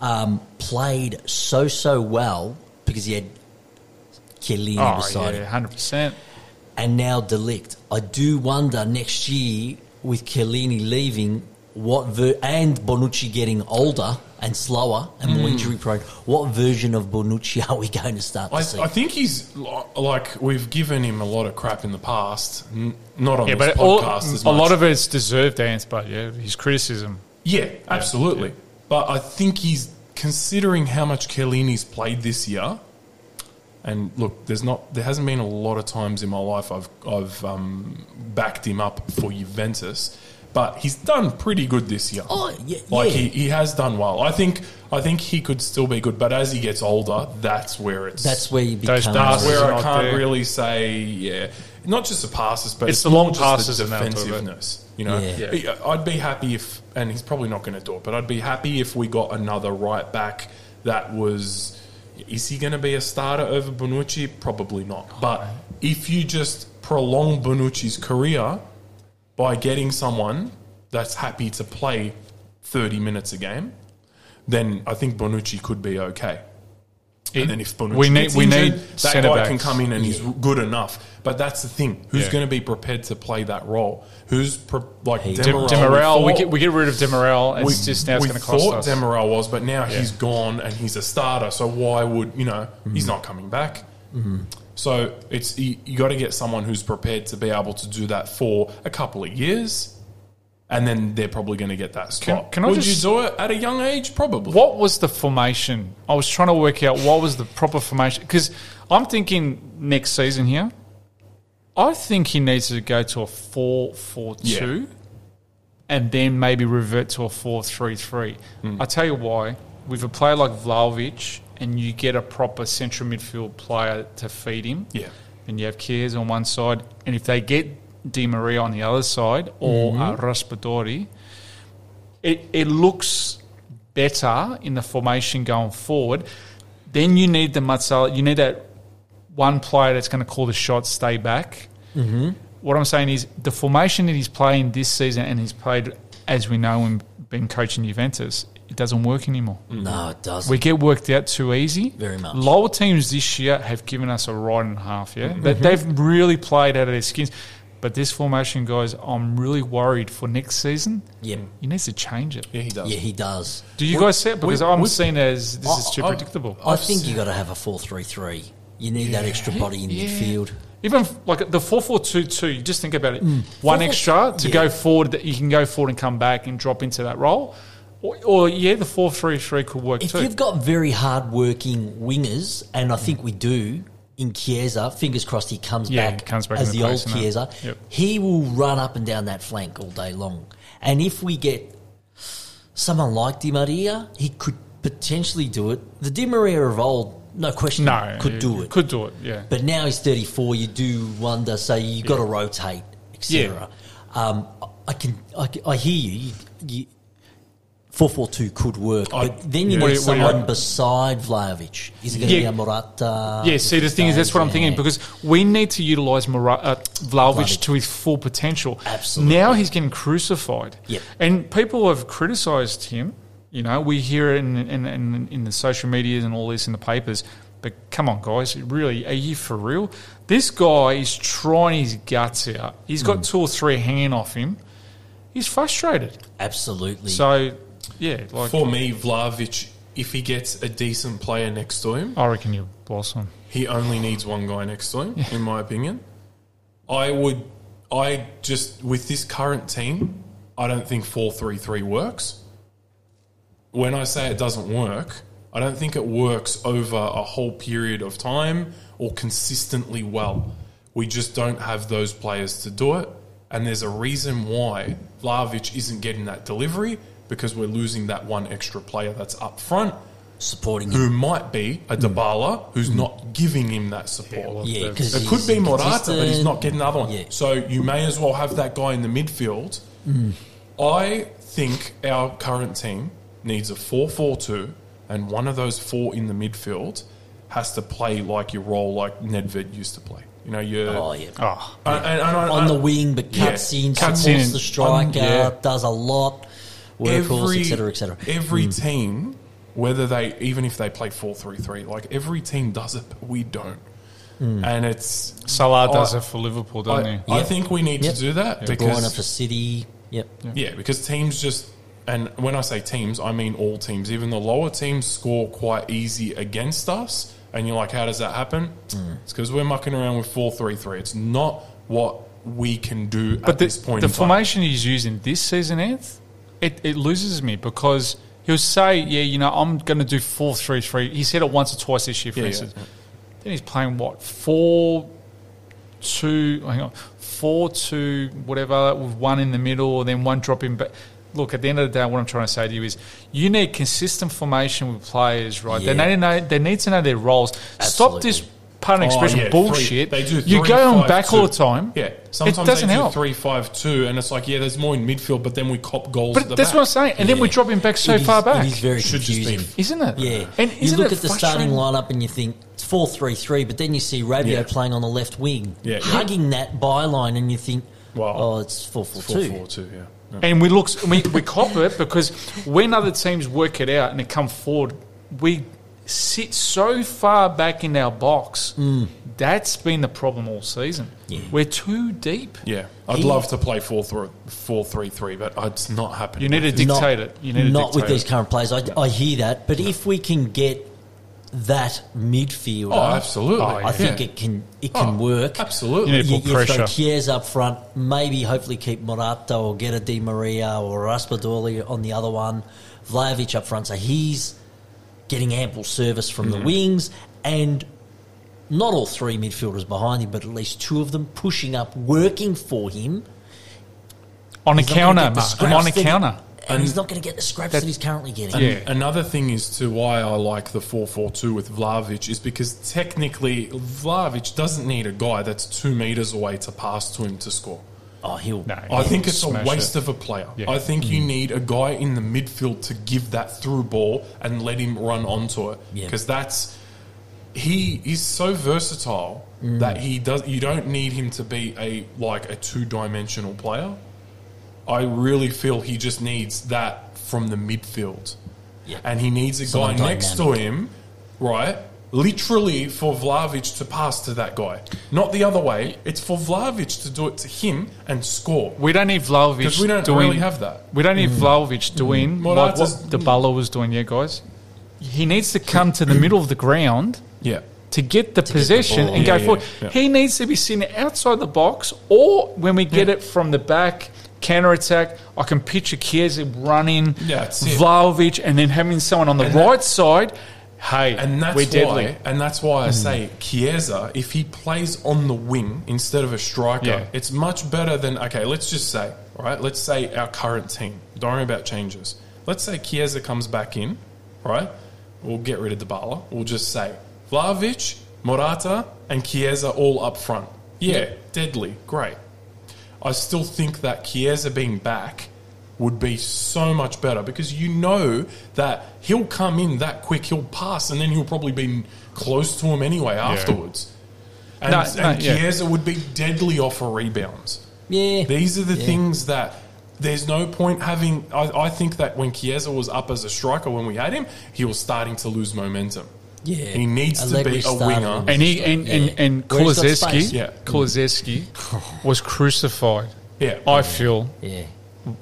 um, played so so well because he had Chiellini Oh beside yeah, him, hundred percent. and now De Ligt. I do wonder next year with Chiellini leaving, what ver- and Bonucci getting older and slower and more Mm. injury prone, what version of Bonucci are we going to start to I, see? I think he's li- like we've given him a lot of crap in the past, n- not on Yeah, this but all, podcast as a much. lot of it's deserved, Ants, but yeah, his criticism. yeah, absolutely. But I think he's considering how much Chiellini's played this year. And look, there's not there hasn't been a lot of times in my life I've I've um, backed him up for Juventus, but he's done pretty good this year. oh yeah, Like yeah. he, he has done well. I think I think he could still be good, but as he gets older, that's where it's that's where you Those become. that's where I can't there. really say yeah. Not just the passes, but It's it's, the long more passes the and that, but- defensiveness. You know, Yeah. Yeah. I'd be happy if, and he's probably not going to do it, but I'd be happy if we got another right back that was. Is he going to be a starter over Bonucci? Probably not. But if you just prolong Bonucci's career by getting someone that's happy to play 30 minutes a game, then I think Bonucci could be okay. And then if Bonucci we need- we injured, need that guy backs. can come in and he's good enough. But that's the thing: who's Yeah. going to be prepared to play that role? Who's pre- like He- Dem- Demiral? Demiral, we thought- get we get rid of Demiral. It's we, just now it's going to cost thought us. Demiral was, but now he's gone and he's a starter. So why would you know he's mm-hmm. not coming back? Mm-hmm. So it's you, you got to get someone who's prepared to be able to do that for a couple of years, and then they're probably going to get that spot. can I would just- you do it at a young age? Probably. What was the formation? I was trying to work out what was the proper formation because I'm thinking next season here. I think he needs to go to a four-four-two, and then maybe revert to a four-three-three. Hmm. I tell you why. With a player like Vlahovic, and you get a proper central midfield player to feed him. Yeah. and you have Chiesa on one side, and if they get Di Maria on the other side or uh, Raspadori, it, it looks better in the formation going forward. Then you need the mezzala, you need that one player that's going to call the shots, stay back. Mm-hmm. What I'm saying is the formation that he's playing this season and he's played, as we know, when been coaching Juventus, it doesn't work anymore. No, it doesn't. We get worked out too easy. Very much. Lower teams this year have given us a right and a half, yeah? Mm-hmm. They, they've really played out of their skins. But this formation, guys, I'm really worried for next season. Yeah, He needs to change it. Yeah, he does. Yeah, he does. Do you We- guys see it? Because we- I'm we- seeing as this is too I- I- predictable. I I've think seen- you got to have a four-three-three. You need that extra body in Yeah. midfield. Even like the 4 4 2 2, you just think about it. One 4-4 extra to yeah. go forward, that you can go forward and come back and drop into that role. Or, or yeah, the 4 3 3 could work If too. If you've got very hard-working wingers, and I think we do in Chiesa, fingers crossed he comes Yeah, back, he comes back as the the old. Chiesa. Yep. He will run up and down that flank all day long. And if we get someone like Di Maria, he could potentially do it. The Di Maria of old, no question, no, could do it. Could do it, yeah. But now he's 34. You do wonder. So you've got to rotate, etc. Um, I can. I, I hear you. you, you Four four two could work, I- but then you yeah. need What do you- what do you someone reckon? beside Vlahovic. Is it going to Yeah. be a Morata? Yeah, see, the thing is, that's what I'm thinking because we need to utilise Mora- uh, Vlahovic. to his full potential. Absolutely. Now he's getting crucified. Yep. And people have criticised him. You know, we hear it in, in, in, in the social media and all this in the papers. But come on, guys, really, are you for real? This guy is trying his guts out. He's got two or three hanging off him. He's frustrated. absolutely. So, yeah, like For me, Vlahovic, if he gets a decent player next to him, I reckon you blossom. he only needs one guy next to him, in my opinion. I would, I just, with this current team, I don't think 4 3 3 works. When I say it doesn't work, I don't think it works over a whole period of time or consistently well. We just don't have those players to do it. And there's a reason why Vlahovic isn't getting that delivery because we're losing that one extra player that's up front supporting him. who might be a mm. Dybala who's mm. not giving him that support. Yeah, because It could be Morata, but he's not getting the other one. Yeah. So you may as well have that guy in the midfield. Mm. I think our current team needs a 4 4 2, and one of those four in the midfield has to play like your role like Nedved used to play. You know, you're. Oh yeah. Oh, and- and- and I- On the wing, but yeah, cuts in, cuts supports in and- the striker, yeah. does a lot, workhorse, etc., etc. Every team, whether they even if they play four three three, like every team does it, but we don't. And it's Salah does I- it for Liverpool, doesn't I, he? I think we need Yep. to do that De Bruyne because for City. Yep. yeah, because teams just and when I say teams, I mean all teams. Even the lower teams score quite easy against us, and you're like, how does that happen? Mm. It's because we're mucking around with four three three. It's not what we can do at the, this point. the in time. formation he's using this season, Anth, it, it loses me because he'll say, yeah, you know, I'm going to do 4 3 3. He said it once or twice this year, for Yeah, yeah. instance. Then he's playing what? 4 2, hang on, 4 2, whatever, with one in the middle, and then one dropping back. Look, at the end of the day, what I'm trying to say to you is you need consistent formation with players, right? They, need to know, they need to know their roles. Stop this pardon Oh, expression yeah, bullshit. Three, they do you three, go on five, back all the time. Yeah, sometimes it doesn't they do help. three five two, and it's like yeah, there's more in midfield, but then we cop goals. But at the that's back. what I'm saying. And then we drop him back so It is- far back. It is very Should just be- confusing. Isn't it? Yeah. And you isn't look it at the starting lineup and you think it's 4 3 3, but then you see Rabiot Yeah. playing on the left wing, Yeah. hugging that byline, and you think, Wow. oh, it's 4 4 four 2. Yeah. yeah. And we look, we, we cop it because when other teams work it out and they come forward, we sit so far back in our box. Mm. That's been the problem all season. Yeah. We're too deep. Yeah, I'd He- love to play 4 3 4 3 3, but it's not happening. You need to Not- dictate it. You need to not with these it. current players. I, I hear that, but if we can get that midfielder, Oh, absolutely. Oh, yeah. I think it can it can Oh, work. Absolutely. You need- You, Put you've got pressure. Chiesa up front, maybe hopefully keep Morata or get a Di Maria or Raspadori on the other one, Vlahovic up front, so he's getting ample service from Mm-hmm. the wings and not all three midfielders behind him, but at least two of them pushing up, working for him. on a He's not gonna counter, get the Mark. On a that counter. And, he's not going to get the scraps that, he's currently getting. Yeah. Another thing is to why I like the 4 4 2 with Vlahovic is because technically Vlahovic doesn't need a guy that's two metres away to pass to him to score. Oh, he'll. No. I think it's a waste it. of a player. Yeah. I think you mm. need a guy in the midfield to give that through ball and let him run onto it Yeah. because that's he is so versatile mm. that he does. You don't need him to be a like a two dimensional player. I really feel he just needs that from the midfield, Yeah. and he needs a Someone guy next to him, right? Literally for Vlahovic to pass to that guy, not the other way. It's for Vlahovic to do it to him and score. We don't need Vlahovic Because we don't doing, really have that. We don't need mm. Vlahovic mm. doing Well, like what the Dybala was doing, yeah, guys. He needs to come to the mm. middle of the ground Yeah. to get the possession ball. and Yeah, go yeah, forward. yeah. He needs to be sitting outside the box, or when we get it from the back, counter attack. I can picture Chiesa running, Yeah, that's it. Vlahovic, and then having someone on the And that- right side. Hey, And that's we're deadly. why, and that's why I mm-hmm. say Chiesa, if he plays on the wing instead of a striker, Yeah. it's much better than okay. Let's just say, all right, let's say our current team. Don't worry about changes. Let's say Chiesa comes back in, right? We'll get rid of Dybala. We'll just say Vlahovic, Morata, and Chiesa all up front. Yeah, deadly, great. I still think that Chiesa being back would be so much better because you know that he'll come in that quick, he'll pass, and then he'll probably be close to him anyway afterwards. And, No, no, and yeah. Chiesa would be deadly off for rebounds. Yeah. These are the Yeah. things that there's no point having. I, I think that when Chiesa was up as a striker when we had him, he was starting to lose momentum. Yeah. He needs to be a winger. And he and and, Yeah. and Where he's got Kulusevski, space. Yeah. Kulusevski was crucified. Yeah. I feel Yeah.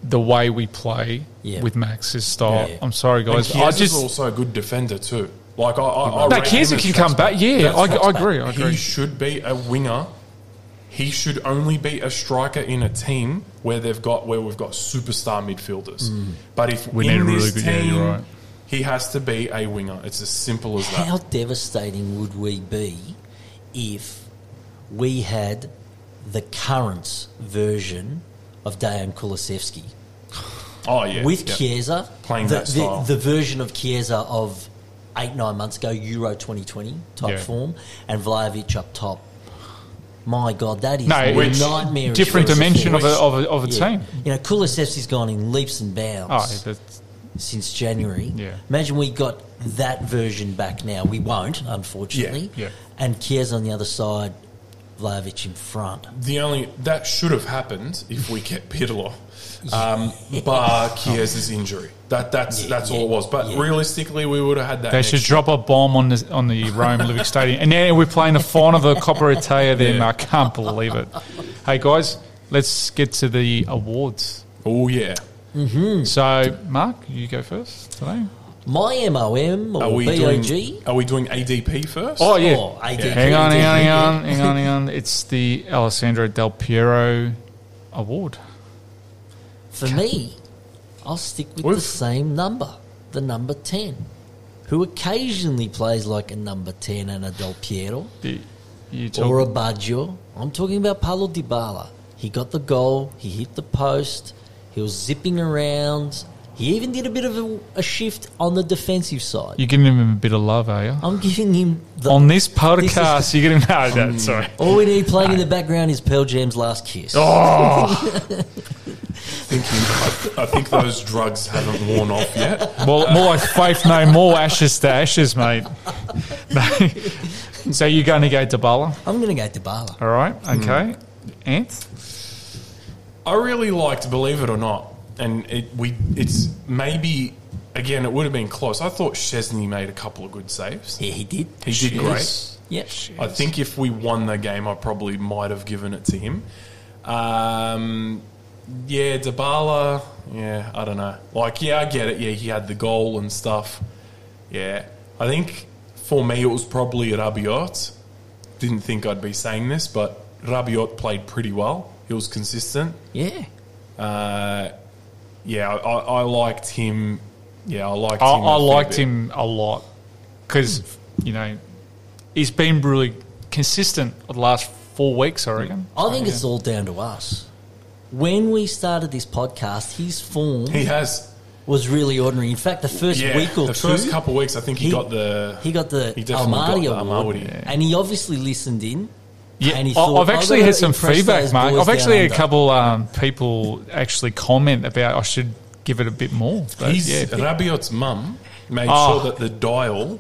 The way we play Yeah. with Max's style. Yeah. I'm sorry, And guys. I Chiesa's just also a good defender too. Like I, I, I No, rate Chiesa can come Foxback. back. Yeah, That's I, I agree. I agree. He should be a winger. He should only be a striker in a team where they've got where we've got superstar midfielders. Mm. But if We in need a really good- team, you're right. he has to be a winger. It's as simple as that. How devastating would we be if we had the current version of Dejan Kulusevski oh yeah, with yeah. Chiesa, Playing the, that style. the, the version of Chiesa of eight nine months ago, Euro 2020 type Yeah. form, and Vlahovic up top. My God, that is No, a nightmare. different dimension of a, of a, of a team. You know, Kulusevski's gone in leaps and bounds Oh, since January. Yeah. Imagine we got that version back now. We won't, unfortunately. Yeah, yeah. And Chiesa on the other side, Vlahovic in front. The only that should have happened if we kept Pirlo, um, bar Chiesa's injury. That that's Yeah, that's yeah, all it was. But yeah. realistically, we would have had that. they next should drop a bomb on the on the Rome Olympic Stadium, and then we're playing the final of the Coppa Italia. There, Yeah. I can't believe it. Hey guys, let's get to the awards. Oh yeah. So, Mark, you go first today. My MOM or Are we BOG. doing? Are we doing ADP first? Oh yeah. Oh, ADP. Hang on, hang on, hang on, hang on, hang on. It's the Alessandro Del Piero Award. For me, I'll stick with We've- the same number, the number 10, who occasionally plays like a number 10 and a Del Piero The- You talk, or a Baggio. I'm talking about Paulo Dybala. He got the goal, he hit the post, he was zipping around. He even did a bit of a, a shift on the defensive side. you're giving him a bit of love, are you? I'm giving him the. On this podcast, you're getting no, no, hmm. sorry. all we need playing in the background is Pearl Jam's last kiss. Oh, Thinking, I, I think those drugs haven't worn off yet. Well, more like faith no more, ashes to ashes, mate. So you're going to go Dybala, I'm going to go to Bala. all right? Hmm. Okay, Ant. I really liked, believe it or not, and it we it's maybe again, it would have been close. I thought Szczesny made a couple of good saves. Yeah, he did. He did great. Yep. I think if we won the game, I probably might have given it to him. Um, yeah, Dybala. Yeah, I don't know. Like, yeah, I get it. Yeah, he had the goal and stuff. Yeah, I think for me it was probably Rabiot. Didn't think I'd be saying this, but Rabiot played pretty well. He was consistent. Yeah. Uh, yeah, I, I, I liked him. Yeah, I liked I, him. a I fair liked bit. him a lot because you know he's been really consistent for the last four weeks. I reckon. I think it's all down to us. When we started this podcast, his form He has. was really ordinary. In fact, the first Yeah, week or the two, first couple of weeks, I think he, he- got the. he got the He definitely got Amauri the award, Amauri. and he obviously listened in. Yeah, and he I- thought, I've actually gonna had some feedback, those Mark. I've actually had a couple um, people actually comment about I should give it a bit more. But He's yeah. Rabiot's mum made Oh. sure that the dial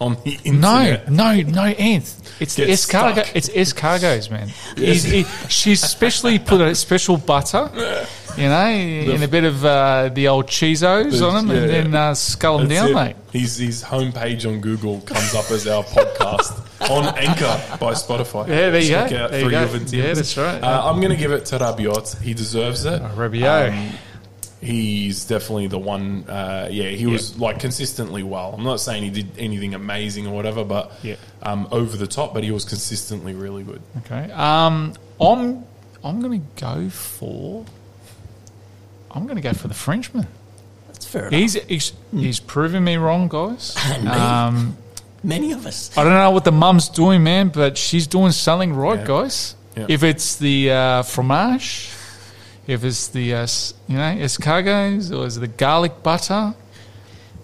on the No, internet. no, no, Anth. It's the Gets escargot. stuck. It's escargots, man. He's, he, she's specially put a special butter, you know, and a bit of uh, the old Cheezos on them, and then uh, scull them down, it. mate. His, his homepage on Google comes up as our podcast on Anchor by Spotify. Yeah, there you Check go. out There you go. of Yeah, that's right. Uh, I'm going to give it to Rabiot. He deserves it. Rabiot. Um, he's definitely the one. Uh, yeah, he was like consistently well. I'm not saying he did anything amazing or whatever, but Yeah. um, over the top. But he was consistently really good. Okay. Um, I'm I'm going to go for. I'm going to go for the Frenchman. That's fair enough. He's he's, he's proven me wrong, guys. And. Um, Many of us. I don't know what the mum's doing, man, but she's doing something right, Yeah. guys. Yeah. If it's the uh, fromage, if it's the uh, you know escargots, or is it the garlic butter,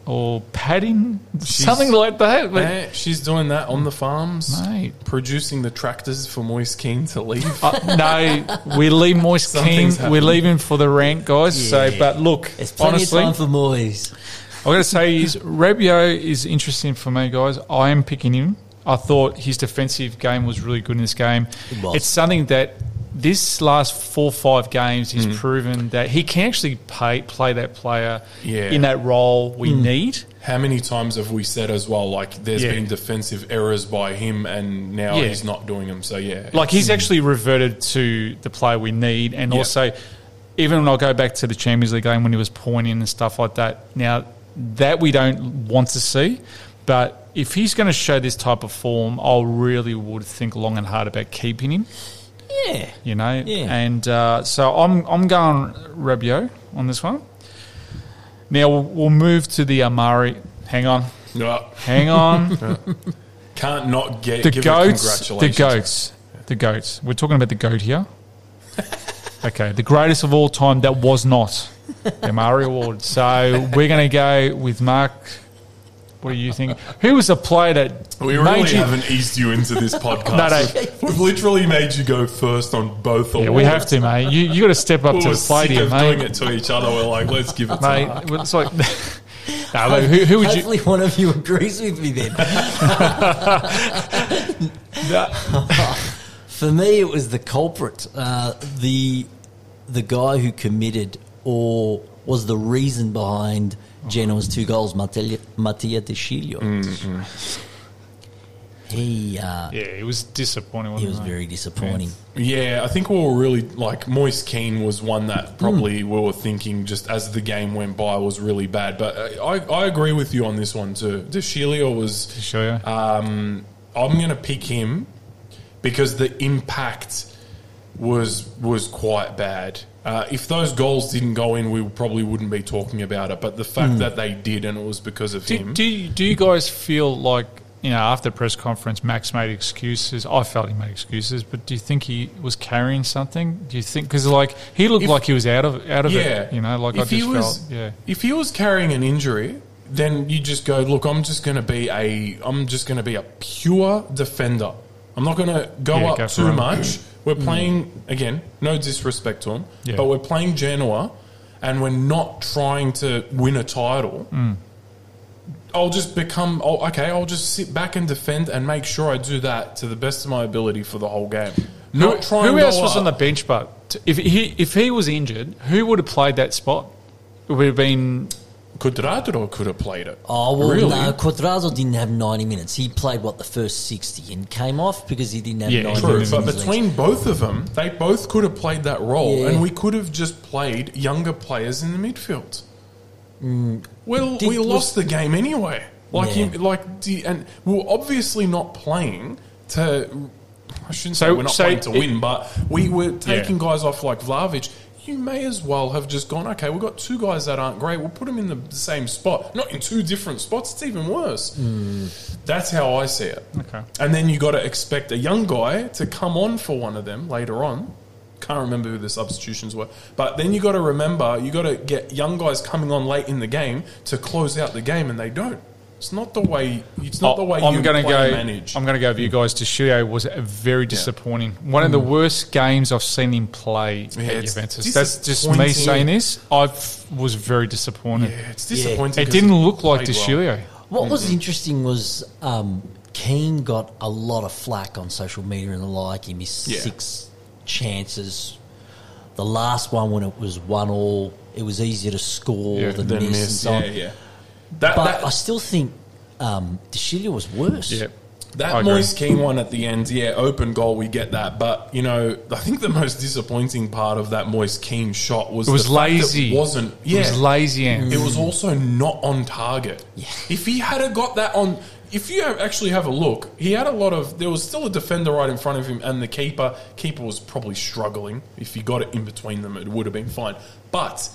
or padding, something like that. But Yeah, she's doing that on the farms, Mate. producing the tractors for Moist King to leave. uh, no, we leave Moist King. We're happening. leaving for the rank, guys. So, but look, it's plenty honestly, of time for Moyes. I'm going to say is Rabiot is interesting for me, guys. I am picking him. I thought his defensive game was really good in this game. It was. It's something that this last four five games he's mm. proven that he can actually pay, play that player Yeah. in that role we mm. need. How many times have we said as well, like, there's Yeah. been defensive errors by him and now Yeah. he's not doing them? So, yeah. Like he's mm. actually reverted to the player we need, and Yeah. also even when I go back to the Champions League game when he was pointing and stuff like that. Now that we don't want to see, but if he's going to show this type of form, I really would think long and hard about keeping him. Yeah. You know, Yeah. and uh, so I'm I'm going Rabiot on this one. Now we'll, we'll move to the Amauri. Hang on, No, hang on. can't not get the give goats, it the goats, the goats. We're talking about the goat here. okay, the greatest of all time that was not the Murray Award. So we're going to go with Mark. What do you think? Who was a player that We made really you? haven't eased you into this podcast. No, no. We've literally made you go first on both awards. Yeah, we have to, mate. You you got to step up We to the plate sick here, of mate. doing it to each other. We're like, let's give it to Mate, Mark. well, it's like. no, look, who, who would you? Hopefully, one of you agrees with me then. For me, it was the culprit, uh, the the guy who committed or was the reason behind Genoa's two goals, Mattia, Mattia De Sciglio. He uh, Yeah, it was disappointing. he Wasn't was it? very disappointing. Yeah, I think we were really like Moist Kean was one that probably we were thinking just as the game went by was really bad. But uh, I, I agree with you on this one too. De Sciglio was Show you. Um, I'm going to pick him because the impact was was quite bad. Uh, if those goals didn't go in, we probably wouldn't be talking about it. But the fact Hmm. that they did, and it was because of Do, him. do, you- do you guys feel like, you know, after the press conference, Max made excuses? I felt he made excuses, but do you think he was carrying something? Do you think, because like, he looked If- like he was out of out of yeah, it, you know, like I if he was, felt, yeah. If he was carrying an injury, then you just go, look, I'm just going to be a, I'm just going to be a pure defender. I'm not going to go Yeah, up go for too much. We're playing again, no disrespect to him, Yeah. but we're playing Genoa, and we're not trying to win a title. Mm. I'll just become oh, okay. I'll just sit back and defend and make sure I do that to the best of my ability for the whole game. Not Who, try who go else was up. on the bench? But t- if he if he was injured, who would have played that spot? It would have been Cuadrado could have played it. Oh well, really? no. Cuadrado didn't have ninety minutes. He played what the first sixty and came off because he didn't have Yeah, ninety True, minutes. but in his legs. between both of them, they both could have played that role, Yeah. and we could have just played younger players in the midfield. Mm. well, Did- we was- lost the game anyway. Like, Yeah. you, like, do you- and we we're obviously not playing to. I shouldn't say So- we're not so playing to it- win, but we were taking guys off like Vlahovic. You may as well have just gone. Okay, we've got two guys that aren't great. We'll put them in the same spot, not in two different spots. It's even worse. Hmm. That's how I see it. Okay. And then you got to expect a young guy to come on for one of them later on. Can't remember who the substitutions were, but then you got to remember you got to get young guys coming on late in the game to close out the game, and they don't. It's not the way. It's not the way I'm you gonna play go. and manage. I'm going to go with you guys. De Sciglio was a very disappointing. One of the worst games I've seen him play Yeah, at Juventus. That's just me saying this. I was very disappointed. yeah, it's disappointing. It 'cause didn't look like played well. What was interesting was um, Kean got a lot of flack on social media and the like. He missed Yeah. six chances. The last one, when it was one all, it was easier to score Yeah, than Then miss, and miss, so on. yeah, yeah. That But that, I still think um, De Sciglio was worse. Yeah. That I agree. Moise Kean one at the end, yeah, open goal, we get that. But, you know, I think the most disappointing part of that Moise Kean shot was It was the fact that lazy. It wasn't, yeah. It was lazy. And It was also not on target. Yeah. If he had a got that on, if you have- actually have a look, he had a lot of. There was still a defender right in front of him, and the keeper. Keeper was probably struggling. If he got it in between them, it would have been fine. But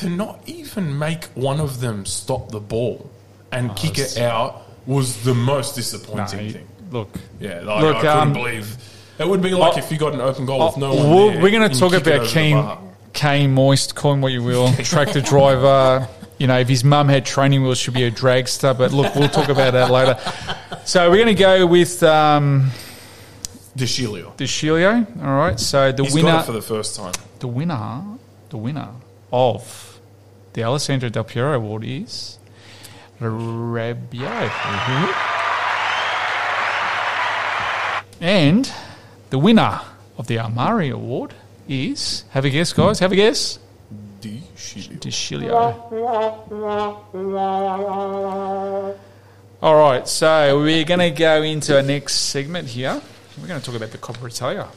to not even make one of them stop the ball and kick it out was the most disappointing he- thing. look, Yeah, like, Look, I couldn't um, believe. It would be like Oh, if you got an open goal with no one Well, there. we're going to talk about Kane. Kane Moist, call him what you will, tractor driver. You know, if his mum had training wheels, should be a dragster. But look, we'll talk about that later. So we're going to go with um. De Sciglio. All right. So the He's winner, for the first time. the winner, the winner of the Alessandro Del Piero Award is Rabiot. Mm-hmm. And the winner of the Amauri Award is, have a guess, guys, have a guess. De Sciglio. All right, so we're going to go into our next segment here. We're going to talk about the Coppa Italia.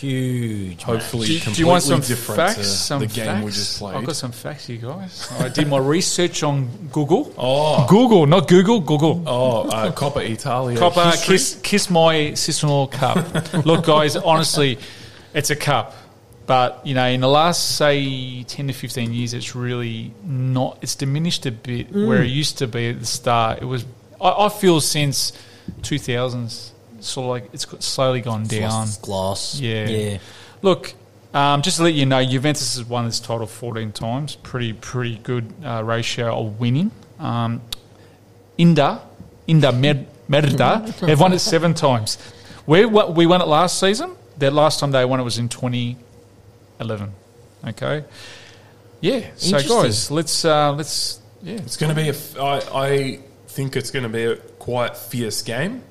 Huge. Hopefully, Do, you- do completely you want some different facts? to Some the game facts? we just played. I've got some facts you guys. I did my research on Google. Oh, Google, not Google, Google. oh, uh, Coppa Italia. Copper, kiss, kiss my sister-in-law cup. Look, guys, honestly, it's a cup. But, you know, in the last, say, 10 to 15 years, it's really not, it's diminished a bit where it used to be at the start. It was, I, I feel since 2000s, sort of like it's slowly gone down. Lost glass. Yeah. Yeah. Look, um, just to let you know, Juventus has won this title 14 times. Pretty, pretty good uh, ratio of winning. Um, Inda, Inda Mer- Merda, they've won it seven times. We, we won it last season. Their last time they won it was in 2011. Okay. Yeah. So, guys, let's, uh, let's, yeah. It's going to be a. f- I, I think it's going to be a quite fierce game.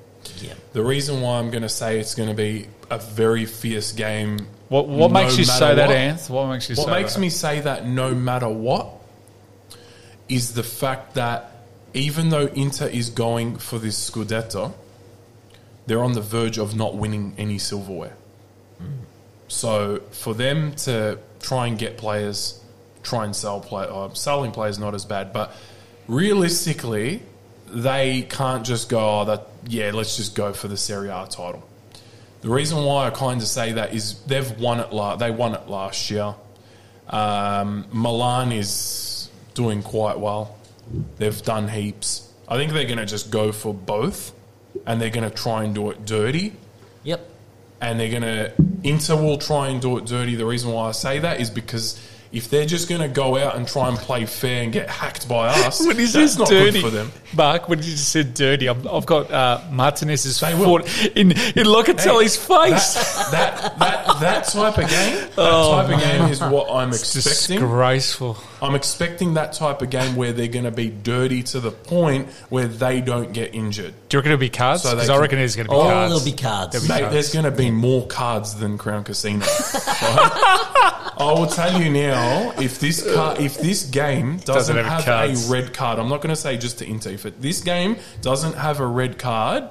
Yeah. The reason why I'm going to say it's going to be a very fierce game. What, what no makes you matter say that, what- Anth? What makes you What say makes that? me say that no matter what is the fact that even though Inter is going for this Scudetto, they're on the verge of not winning any silverware. So for them to try and get players, try and sell play, uh, selling players not as bad, but realistically, they can't just go, oh, that yeah, let's just go for the Serie A title. The reason why I kind of say that is they've won it. La- they won it last year. Um, Milan is doing quite well. They've done heaps. I think they're going to just go for both, and they're going to try and do it dirty Yep. and they're gonna Inter will try and do it dirty. The reason why I say that is because if they're just gonna go out and try and play fair and get hacked by us, When he that's says not dirty, good for them. Mark, when you just said dirty, I've, I've got uh, Martinez's foot in, in Locatelli's face. That, that that that type of game, that type of game is what I'm It's expecting. disgraceful. I'm expecting that type of game where they're going to be dirty to the point where they don't get injured. Do you reckon it'll be cards? So Because I reckon there's going to be Oh, cards. there'll be cards. There'll be Mate, cards. there's going to be more cards than Crown Casino. right? I will tell you now, if this car, if this game doesn't, Doesn't have have, cards. a red card, I'm not going to say just to Inter. If it, this game doesn't have a red card,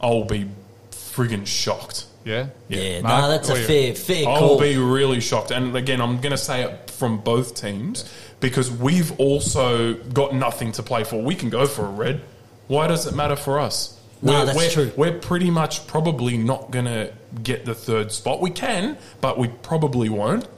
I'll be friggin' shocked. Yeah, Yeah, Mark, no, that's a what do you- fair fair I'll call. be really shocked. And again, I'm going to say it from both teams because we've also got nothing to play for. We can go for a red. Why does it matter for us? No, we're, that's we're, true. We're pretty much probably not going to get the third spot. We can, but we probably won't.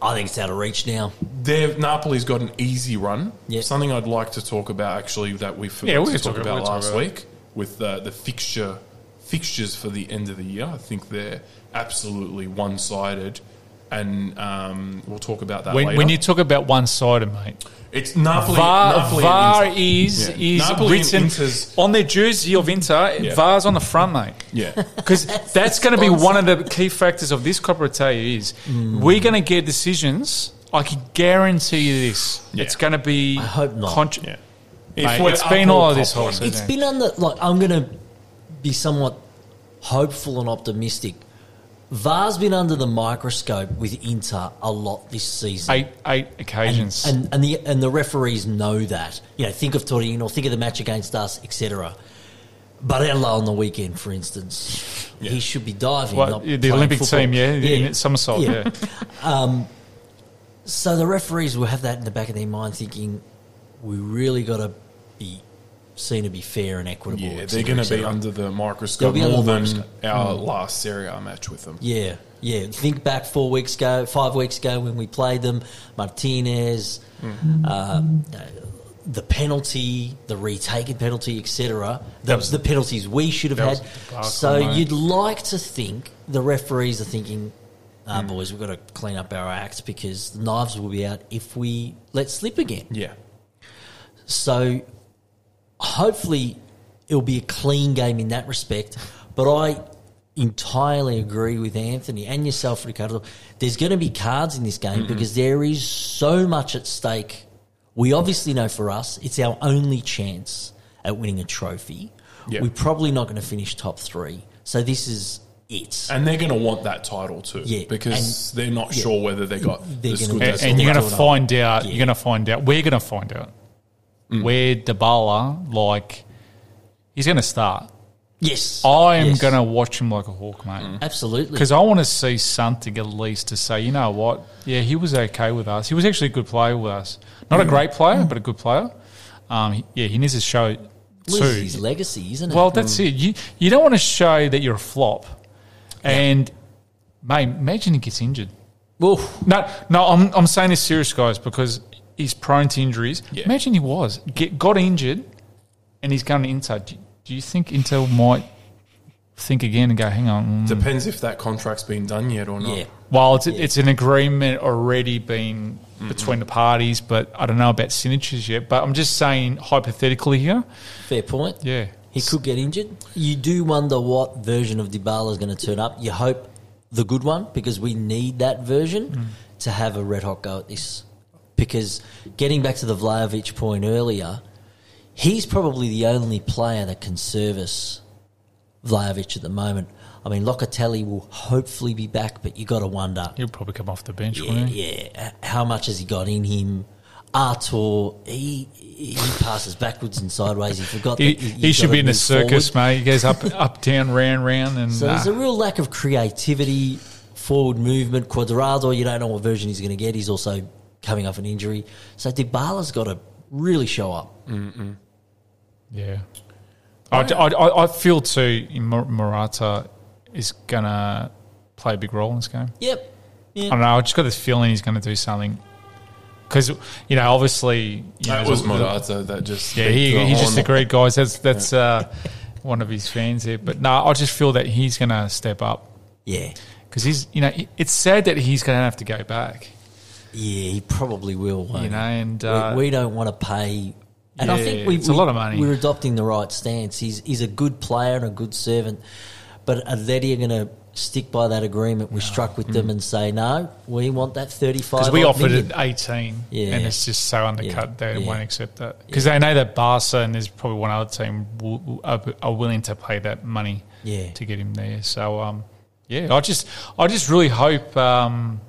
I think it's out of reach now. They've, Napoli's got an easy run. Yeah. Something I'd like to talk about actually that we forgot Yeah, we to talk talk- about we'll talk last about week with uh, the fixture fixtures for the end of the year. I think they're absolutely one sided, and um, we'll talk about that When, later. when you talk about one sided, mate, it's Napoli. VAR, Napoli VAR and Inter. is Yeah. is Napoli written Inter's- on their jersey of Inter. Yeah. VAR's on the front, mate. Yeah. Because that's going to be one of the key factors of this Coppa Italia is Mm. we're going to get decisions. I can guarantee you this. Yeah. It's going to be. I hope not. contr- yeah. Mate, we're it's been all of this top whole season. It's been under like I'm going to be somewhat hopeful and optimistic. VAR's been under the microscope with Inter a lot this season. eight eight occasions. and and the and the referees know that. You know, think of Torino, think of the match against us, etc. Barella on the weekend, for instance, Yeah. he should be diving. Not the Olympic football. team, yeah, in somersault, yeah. Um, so the referees will have that in the back of their mind, thinking we really got to be seen to be fair and equitable. Yeah, they're going to be under the microscope more the than microscope. our last Serie A match with them. Yeah, yeah. Think back four weeks ago, five weeks ago when we played them, Martinez, um, uh, the penalty, the retaken penalty, etc. The, was- the penalties we should have had. was a debacle, So you'd like to think the referees are thinking, ah, Mm. boys, we've got to clean up our act because the knives will be out if we let slip again. Yeah. So hopefully it'll be a clean game in that respect. But I entirely agree with Anthony and yourself, Riccardo. There's going to be cards in this game because there is so much at stake. We obviously know for us it's our only chance at winning a trophy. Yeah. We're probably not going to finish top three. So this is it. And they're going to want that title too. Yeah, Because they're not yeah. sure whether they got They're the gonna- and, and you're going to Two and a half. find out. Yeah. You're going to find out. We're going to find out Mm. where Dybala, like, he's going to start. yes. I am Yes. going to watch him like a hawk, mate. Absolutely. Because I want to see something at least to say, you know what? Yeah, he was okay with us. He was actually a good player with us. Not a great player, but a good player. Um, he- yeah, he needs to show too. his legacy, isn't it? Well, that's it. You you don't want to show that you're a flop, and mate, imagine he gets injured. Oof. No, no, I'm I'm saying this serious, guys, because he's prone to injuries. Yeah. Imagine he was get got injured, and he's going to Inter. Do, do you think Inter might think again and go, hang on? mm, Depends if that contract's been done yet or not. Yeah. Well, it's, it's an agreement already been between the parties, but I don't know about signatures yet. But I'm just saying hypothetically here. Fair point. Yeah. He could get injured. You do wonder what version of Dybala is going to turn up. You hope the good one because we need that version Mm. to have a red hot go at this. Because getting back to the Vlahovic point earlier, he's probably the only player that can service Vlahovic at the moment. I mean, Locatelli will hopefully be back, but you got to wonder He'll probably come off the bench, yeah, won't he? yeah. How much has he got in him? Arthur, he he passes backwards and sideways. He forgot. He, he should be in a circus, forward. mate. He goes up, up, down, round, round, and So nah. there's a real lack of creativity, forward movement. Cuadrado, you don't know what version he's going to get. He's also coming off an injury. So Dybala's got to really show up. yeah. I, I, I feel too. Mur- Morata is gonna play a big role in this game. Yep. I don't know. I just got this feeling he's going to do something because you know, obviously, you That there's was Morata that just. Yeah, beat he, he just horn. agreed, guys. That's that's uh, one of his fans there. But no, I just feel that he's going to step up Yeah. because he's, you know, it's sad that he's going to have to go back. Yeah, he probably will. won't You know, and We- uh, we, don't want to pay. And I think we, it's a lot of money. We're adopting the right stance. He's he's a good player and a good servant, but are going to stick by that agreement we struck with them and say no, we want that thirty-five. Because we offered million." it 18, Yeah. and it's just so undercut Yeah. they Yeah. won't accept that. Because they know that Barca and there's probably one other team will, will- are, are willing to pay that money Yeah. to get him there. So, um, yeah, I just I just really hope um,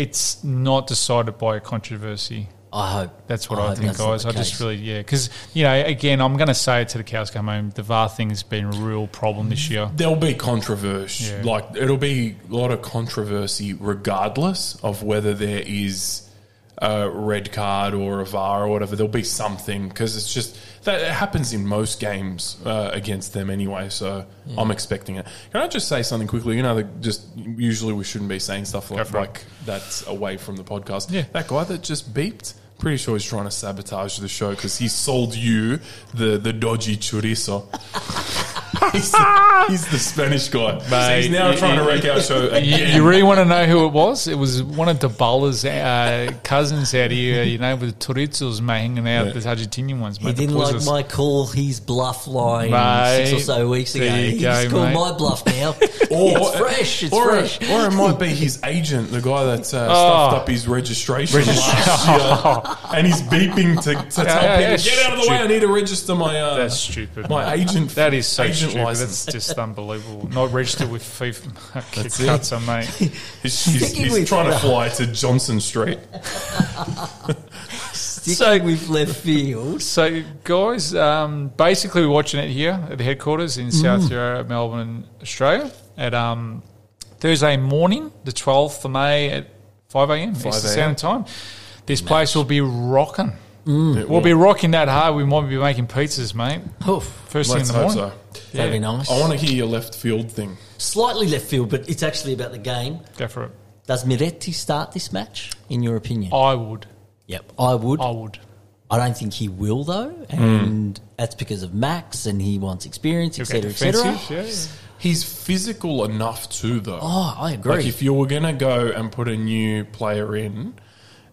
it's not decided by a controversy. I hope That's what I I, think, guys. the I just really, yeah, because you know, again, I'm going to say it to the cows come home. The VAR thing has been a real problem this year. There'll be controversy. Yeah. Like it'll be a lot of controversy, regardless of whether there is a red card or a VAR or whatever. There'll be something because it's just that it happens in most games uh, against them anyway. So I'm expecting it. Can I just say something quickly? You know, that just usually we shouldn't be saying stuff like, like that's away from the podcast. Yeah. that guy that just beeped. Pretty sure he's trying to sabotage the show because he sold you the the dodgy chorizo. he's, the, he's the Spanish guy. so Mate, he's now you- trying to wreck our show You, again. you really want to know who it was? It was one of Dybala's uh, cousins out here, you know, with chorizos, mate, hanging out, Yeah. the Argentinian ones, He mate. the didn't like puzzles. my call his bluff line Mate, six or so weeks ago. He's go, called mate. my bluff now. it's fresh. It's or, fresh. Or it might be his agent, the guy that uh, stuffed Oh. up his registration last year, and he's beeping to, to tell Yeah, yeah, people, "Get out of the way! I need to register my uh, That's stupid. my mate. agent. That is so agent stupid. license." That's just unbelievable. Not registered with FIFA. That's Okay, it. cuts on, mate. He's, he's, he's with trying to fly to Johnson Street. Sticking So- with left field. So, guys, um, basically, we're watching it here at the headquarters in South Yarra, Melbourne, Australia, at um, Thursday morning, the 12th of May at 5 a.m. Eastern 5 a.m. Standard Time. This place will be rocking. It We'll be rocking that hard. We might be making pizzas, mate. Oof. First Let's thing in the hope morning. so. That'd be nice. I want to hear your left field thing. Slightly left field, but it's actually about the game. Go for it. Does Miretti start this match, in your opinion? I would. Yep, I would. I would. I don't think he will, though, hmm. and that's because of Max, and he wants experience, He'll get etc., etc. defensive, yeah. He's physical enough too, though. Oh, I agree. Like if you were going to go and put a new player in,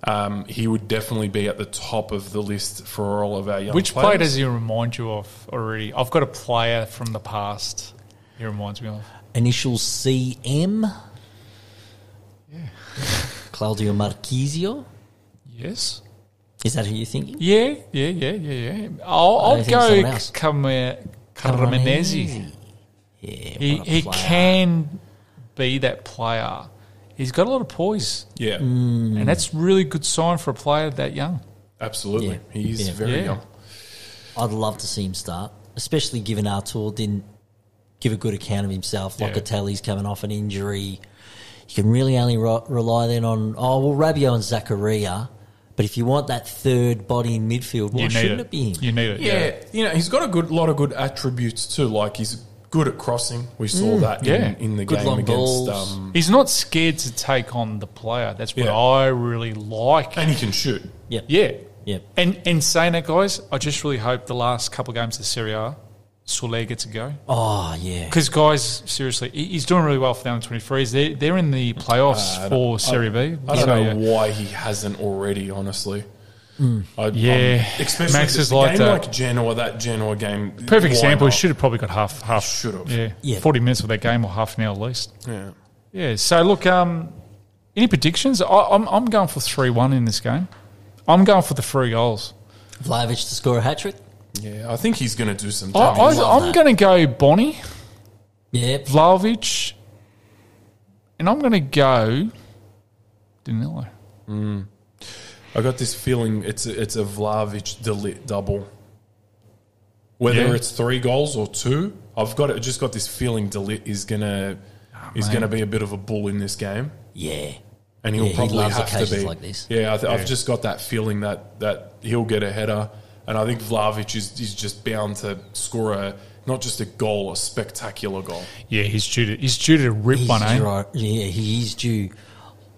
um, he would definitely be at the top of the list for all of our young Which players. player does he remind you of already? I've got a player from the past he reminds me of. Initial CM. Yeah. Claudio Marchisio. Yes. Is that who you're thinking? Yeah, yeah, yeah, yeah, yeah. I'll, I I'll think someone go else. Carmenezi. Yeah, He, he player. can be that player. He's got a lot of poise, Yeah, Mm. and that's really good sign for a player that young. absolutely. Yeah. He's Yeah. very Yeah. young. I'd love to see him start, especially given Arthur didn't give a good account of himself. Like Yeah. Locatelli's coming off an injury. You can really only ro- rely then on, oh, well, Rabiot and Zakaria. But if you want that third body in midfield, why You shouldn't it. it be him? You need it. Yeah, Yeah. you know he's got a good lot of good attributes too. Like he's good at crossing. We saw that Yeah. in, in the Good game against. balls. Um, He's not scared to take on the player. That's what Yeah. I really like. and he can shoot. Yep. Yeah. Yep. And and saying that, guys, I just really hope the last couple of games of Serie A, Soulé gets a go. Oh, yeah. Because, guys, seriously, he's doing really well for the under 23s. They're, they're in the playoffs I don't- for Serie B. I don't So, know yeah. why he hasn't already. Honestly, I, Yeah. um, especially Max is like game that. like Genoa. That Genoa game. Perfect example. He should have probably got half. half should have. Yeah, Yeah. 40 minutes of that game or half an hour at least. Yeah. Yeah. So, look, um, any predictions? I, I'm, I'm going for 3 1 in this game. I'm going for the three goals. Vlahovic to score a hat trick? Yeah, I think he's going to do some I, damage. I, love I'm going to go Bonnie, Yeah. Vlahovic, and I'm going to go Danilo. I got this feeling it's a, it's a Vlahovic De Ligt double. Whether Yeah. it's three goals or two, I've got it. Just got this feeling De Ligt is gonna is mate. gonna be a bit of a bull in this game, Yeah. and he'll Yeah, probably loves have to be like this. Yeah, I th- Yeah. I've just got that feeling that that he'll get a header, and I think Vlahovic is is just bound to score a not just a goal, a spectacular goal. Yeah, he's due to, he's due to rip He's one, eh? right. Yeah, he is due.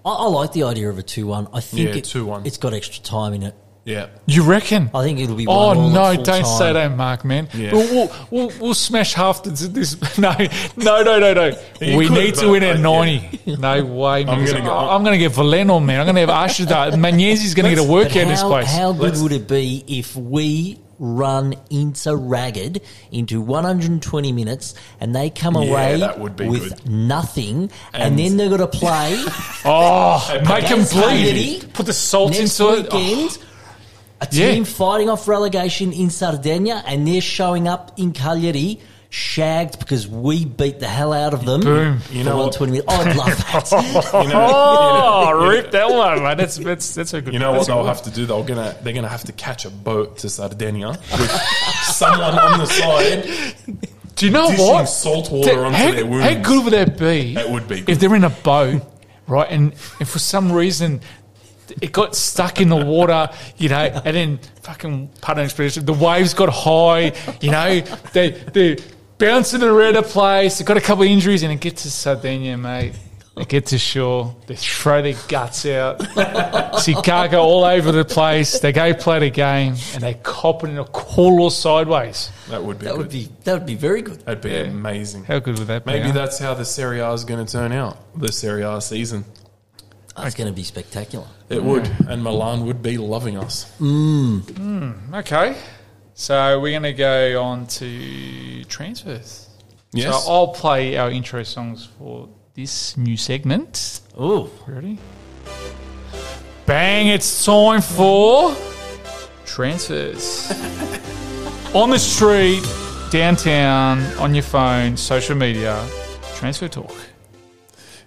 I, I like the idea of a 2 1. I think Yeah, it, 2-1. it's got extra time in it. Yeah, You reckon? I think it'll be Oh one all no! full Don't time. say that, Mark. Man, Yeah. we'll, we'll, we'll we'll smash half the, this. No, no, no, no, no. You we could, need to but win at I- ninety. No way, man. I'm gonna go- I'm going to get Valeno, man. I'm going to have Ashida. Manyezi's going to get a But workout in this how, place. How good Let's- would it be if we run Inter ragged into 120 minutes, and they come Yeah, away that would be with good. nothing, and, And- then they're going to play Oh, make them bleed. Put the salt next into it. weekend. Oh, A Yeah. team fighting off relegation in Sardinia, and they're showing up in Cagliari. Shagged because we beat the hell out of them. Boom. You for know what? 120 minutes. I'd love that. You know, oh, you know- oh, rip that one, man. That's that's that's a good. You know what they'll good have to do? They're gonna they're gonna have to catch a boat to Sardinia with someone on the side. Do you know dishing what? salt water onto how, their wounds. how good would that be? That would be good. If they're in a boat, right, and, and for some reason it got stuck in the water, you know, and then fucking pardon expression, the waves got high, you know, they they bouncing around the place, they got a couple of injuries, and it gets to Sardinia, mate. They get to shore, they throw their guts out, see cargo all over the place. They go play the game, and they cop it in a call or sideways. That would be That good. would be that would be very good. That'd be Yeah. amazing. How good would that be? Maybe huh? that's how the Serie A is going to turn out. The Serie A season. It's going to be spectacular. It would, and Milan would be loving us. Mm. Mm. Okay. So we're going to go on to transfers. Yes. So I'll play our intro songs for this new segment. Oh, Ready? Bang, it's time for transfers. on the street, downtown, on your phone, social media, transfer talk.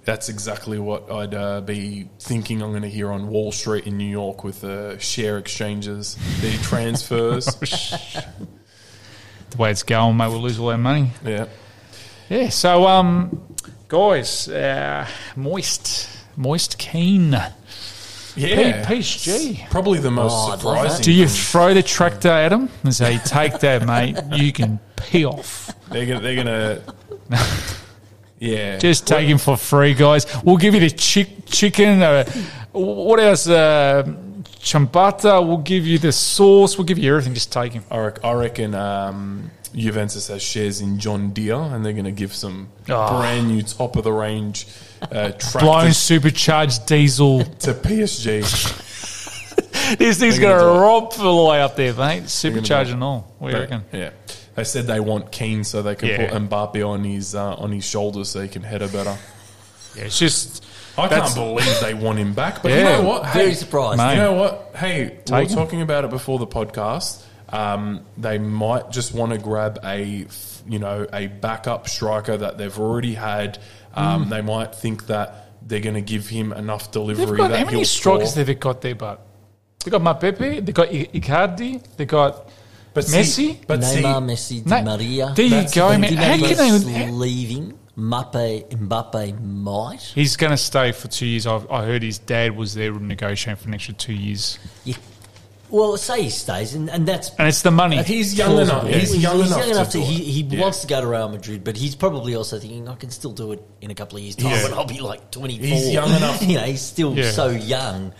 That's exactly what I'd uh, be thinking I'm going to hear on Wall Street in New York with the share exchanges, the transfers. The way it's going, mate, we'll lose all our money. yeah. Yeah, so, um, guys, uh, Moise, Moise Kean. Yeah. P- PSG. Probably the most Oh, surprising. Do you throw the tractor at them and say, take that, mate, you can pee off? They're gonna. They're gonna yeah. Just take him for free, guys. We'll give you the chick, chicken. Uh, what else? Uh, chambata. We'll give you the sauce. We'll give you everything. Just take him. I, rec- I reckon um, Juventus has shares in John Deere, and they're going to give some Oh. brand new top of the range uh, Blown supercharged diesel. to PSG. this thing's going to gonna do it. romp the way up there, mate. and all. What do you reckon? Yeah. They said they want Kean so they can Yeah. put Mbappe on his uh, on his shoulders so he can header better. Yeah, it's just. I can't believe they want him back. But Yeah. you know what? very Hey, surprised. Mate. You know what? Hey, we Take were him. talking about it before the podcast. Um, they might just want to grab a, you know, a backup striker that they've already had. Um, They might think that they're going to give him enough delivery got, that how many he'll strikers score. have they got there, but? They got Mbappe, they got I- Icardi, they got But Messi? see, but Neymar, see, Messi, Di Na- Maria. There you That's go, the man. thing. How Di can Maria's they? leaving. Mbappe, Mbappe might. He's going to stay for two years. I've, I heard his dad was there negotiating for an extra two years, Yeah. Well, say he stays, and, and that's and it's the money. he's young enough. plausible. He's young enough to, do he, it. he Yeah. wants to go to Real Madrid, but he's probably also thinking I can still do it in a couple of years' time Yeah. when I'll be like twenty four. He's young enough. you know, he's still Yeah. so young.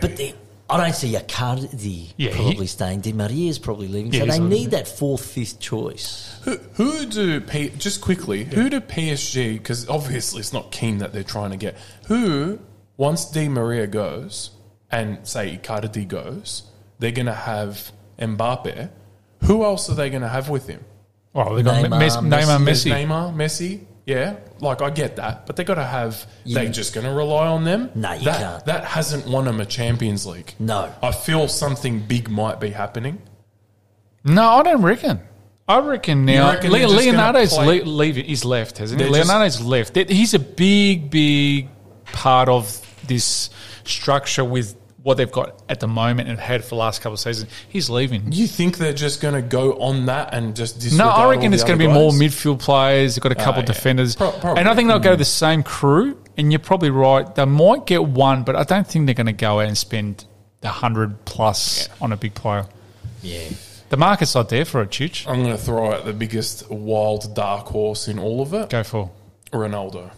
But the, I don't see Icardi Yeah, he- probably staying. Di Maria is probably leaving, Yeah, so they need that fourth, fifth choice. Who, who do P, just quickly? Who do PSG? Because obviously it's not Kean that they're trying to get. Who once Di Maria goes and say Icardi goes, they're going to have Mbappe. Who else are they going to have with him? well, they've got Neymar, Messi, Neymar, Messi. Neymar, Messi. Yeah, like I get that, but they got to have. They're just going to rely on them. No, you that, can't. That hasn't won them a Champions League. No. I feel something big might be happening. No, I don't reckon. I reckon now reckon Le- they're Leonardo's le- leave, he's left, hasn't he? They're just- Leonardo's left. He's a big, big part of this structure with what they've got at the moment and had for the last couple of seasons. He's leaving. You think they're just going to go on that and just No, I reckon it's going to other be more midfield players. They've got a couple oh, yeah. defenders, Pro- probably. and I think they'll go to the same crew. And you're probably right; they might get one, but I don't think they're going to go out and spend the hundred plus on a big player. Yeah. The market's not there for a chich. I'm going to throw out the biggest wild dark horse in all of it Go for Ronaldo.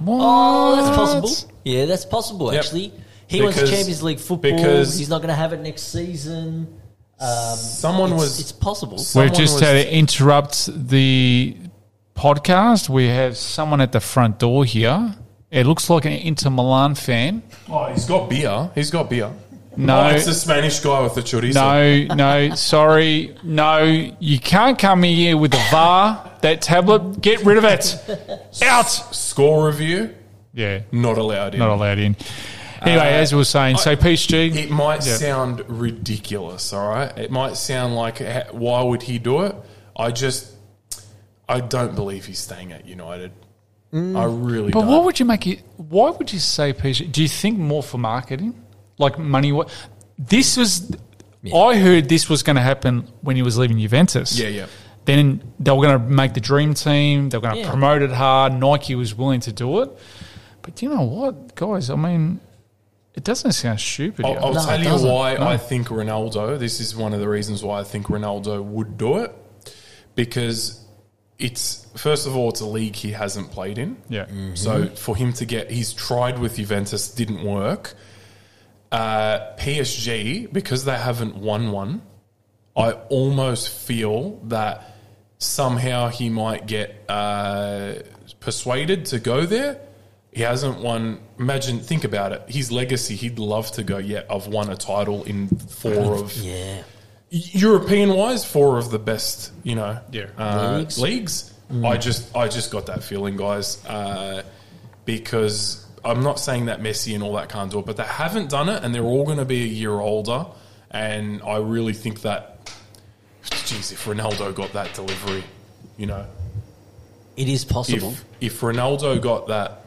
What? Oh, that's possible. Yeah, that's possible. Yep. Actually, he wants Champions League football. because- he's not going to have it next season. Um, Someone it's, was. It's possible. We've just was- had to interrupt the podcast. We have someone at the front door here. It looks like an Inter Milan fan. oh, he's got beer. He's got beer. No. Oh, it's the Spanish guy with the chorizo. No, no, sorry. No, you can't come here with the VAR, that tablet. Get rid of it. Out. Score review, Yeah, not allowed in. not allowed in. Anyway, Uh, as we were saying, so PSG. It might Yeah. sound ridiculous, all right? It might sound like, why would he do it? I just, I don't believe he's staying at United. I really But don't. why would you make it? Why would you say PSG? Do you think more for marketing, like money? What this was? I heard this was going to happen when he was leaving Juventus. Yeah, yeah. Then they were going to make the dream team. They were going to Yeah. promote it hard. Nike was willing to do it. But do you know what, guys? I mean, it doesn't sound stupid. I'll. I'll No, tell you doesn't. why I think Ronaldo. This is one of the reasons why I think Ronaldo would do it, because it's first of all it's a league he hasn't played in. yeah. So for him to get, he's tried with Juventus, didn't work. Uh, PSG because they haven't won one. I almost feel that somehow he might get uh, persuaded to go there. He hasn't won. Imagine, think about it. His legacy. He'd love to go. Yeah, I've won a title in four of Yeah. European wise, four of the best, you know, Yeah. uh, Leagues. leagues. I just, I just got that feeling, guys, uh, because I'm not saying that Messi and all that can't do it, but they haven't done it, and they're all going to be a year older, and I really think that, geez, if Ronaldo got that delivery, you know, It is possible. if if Ronaldo got that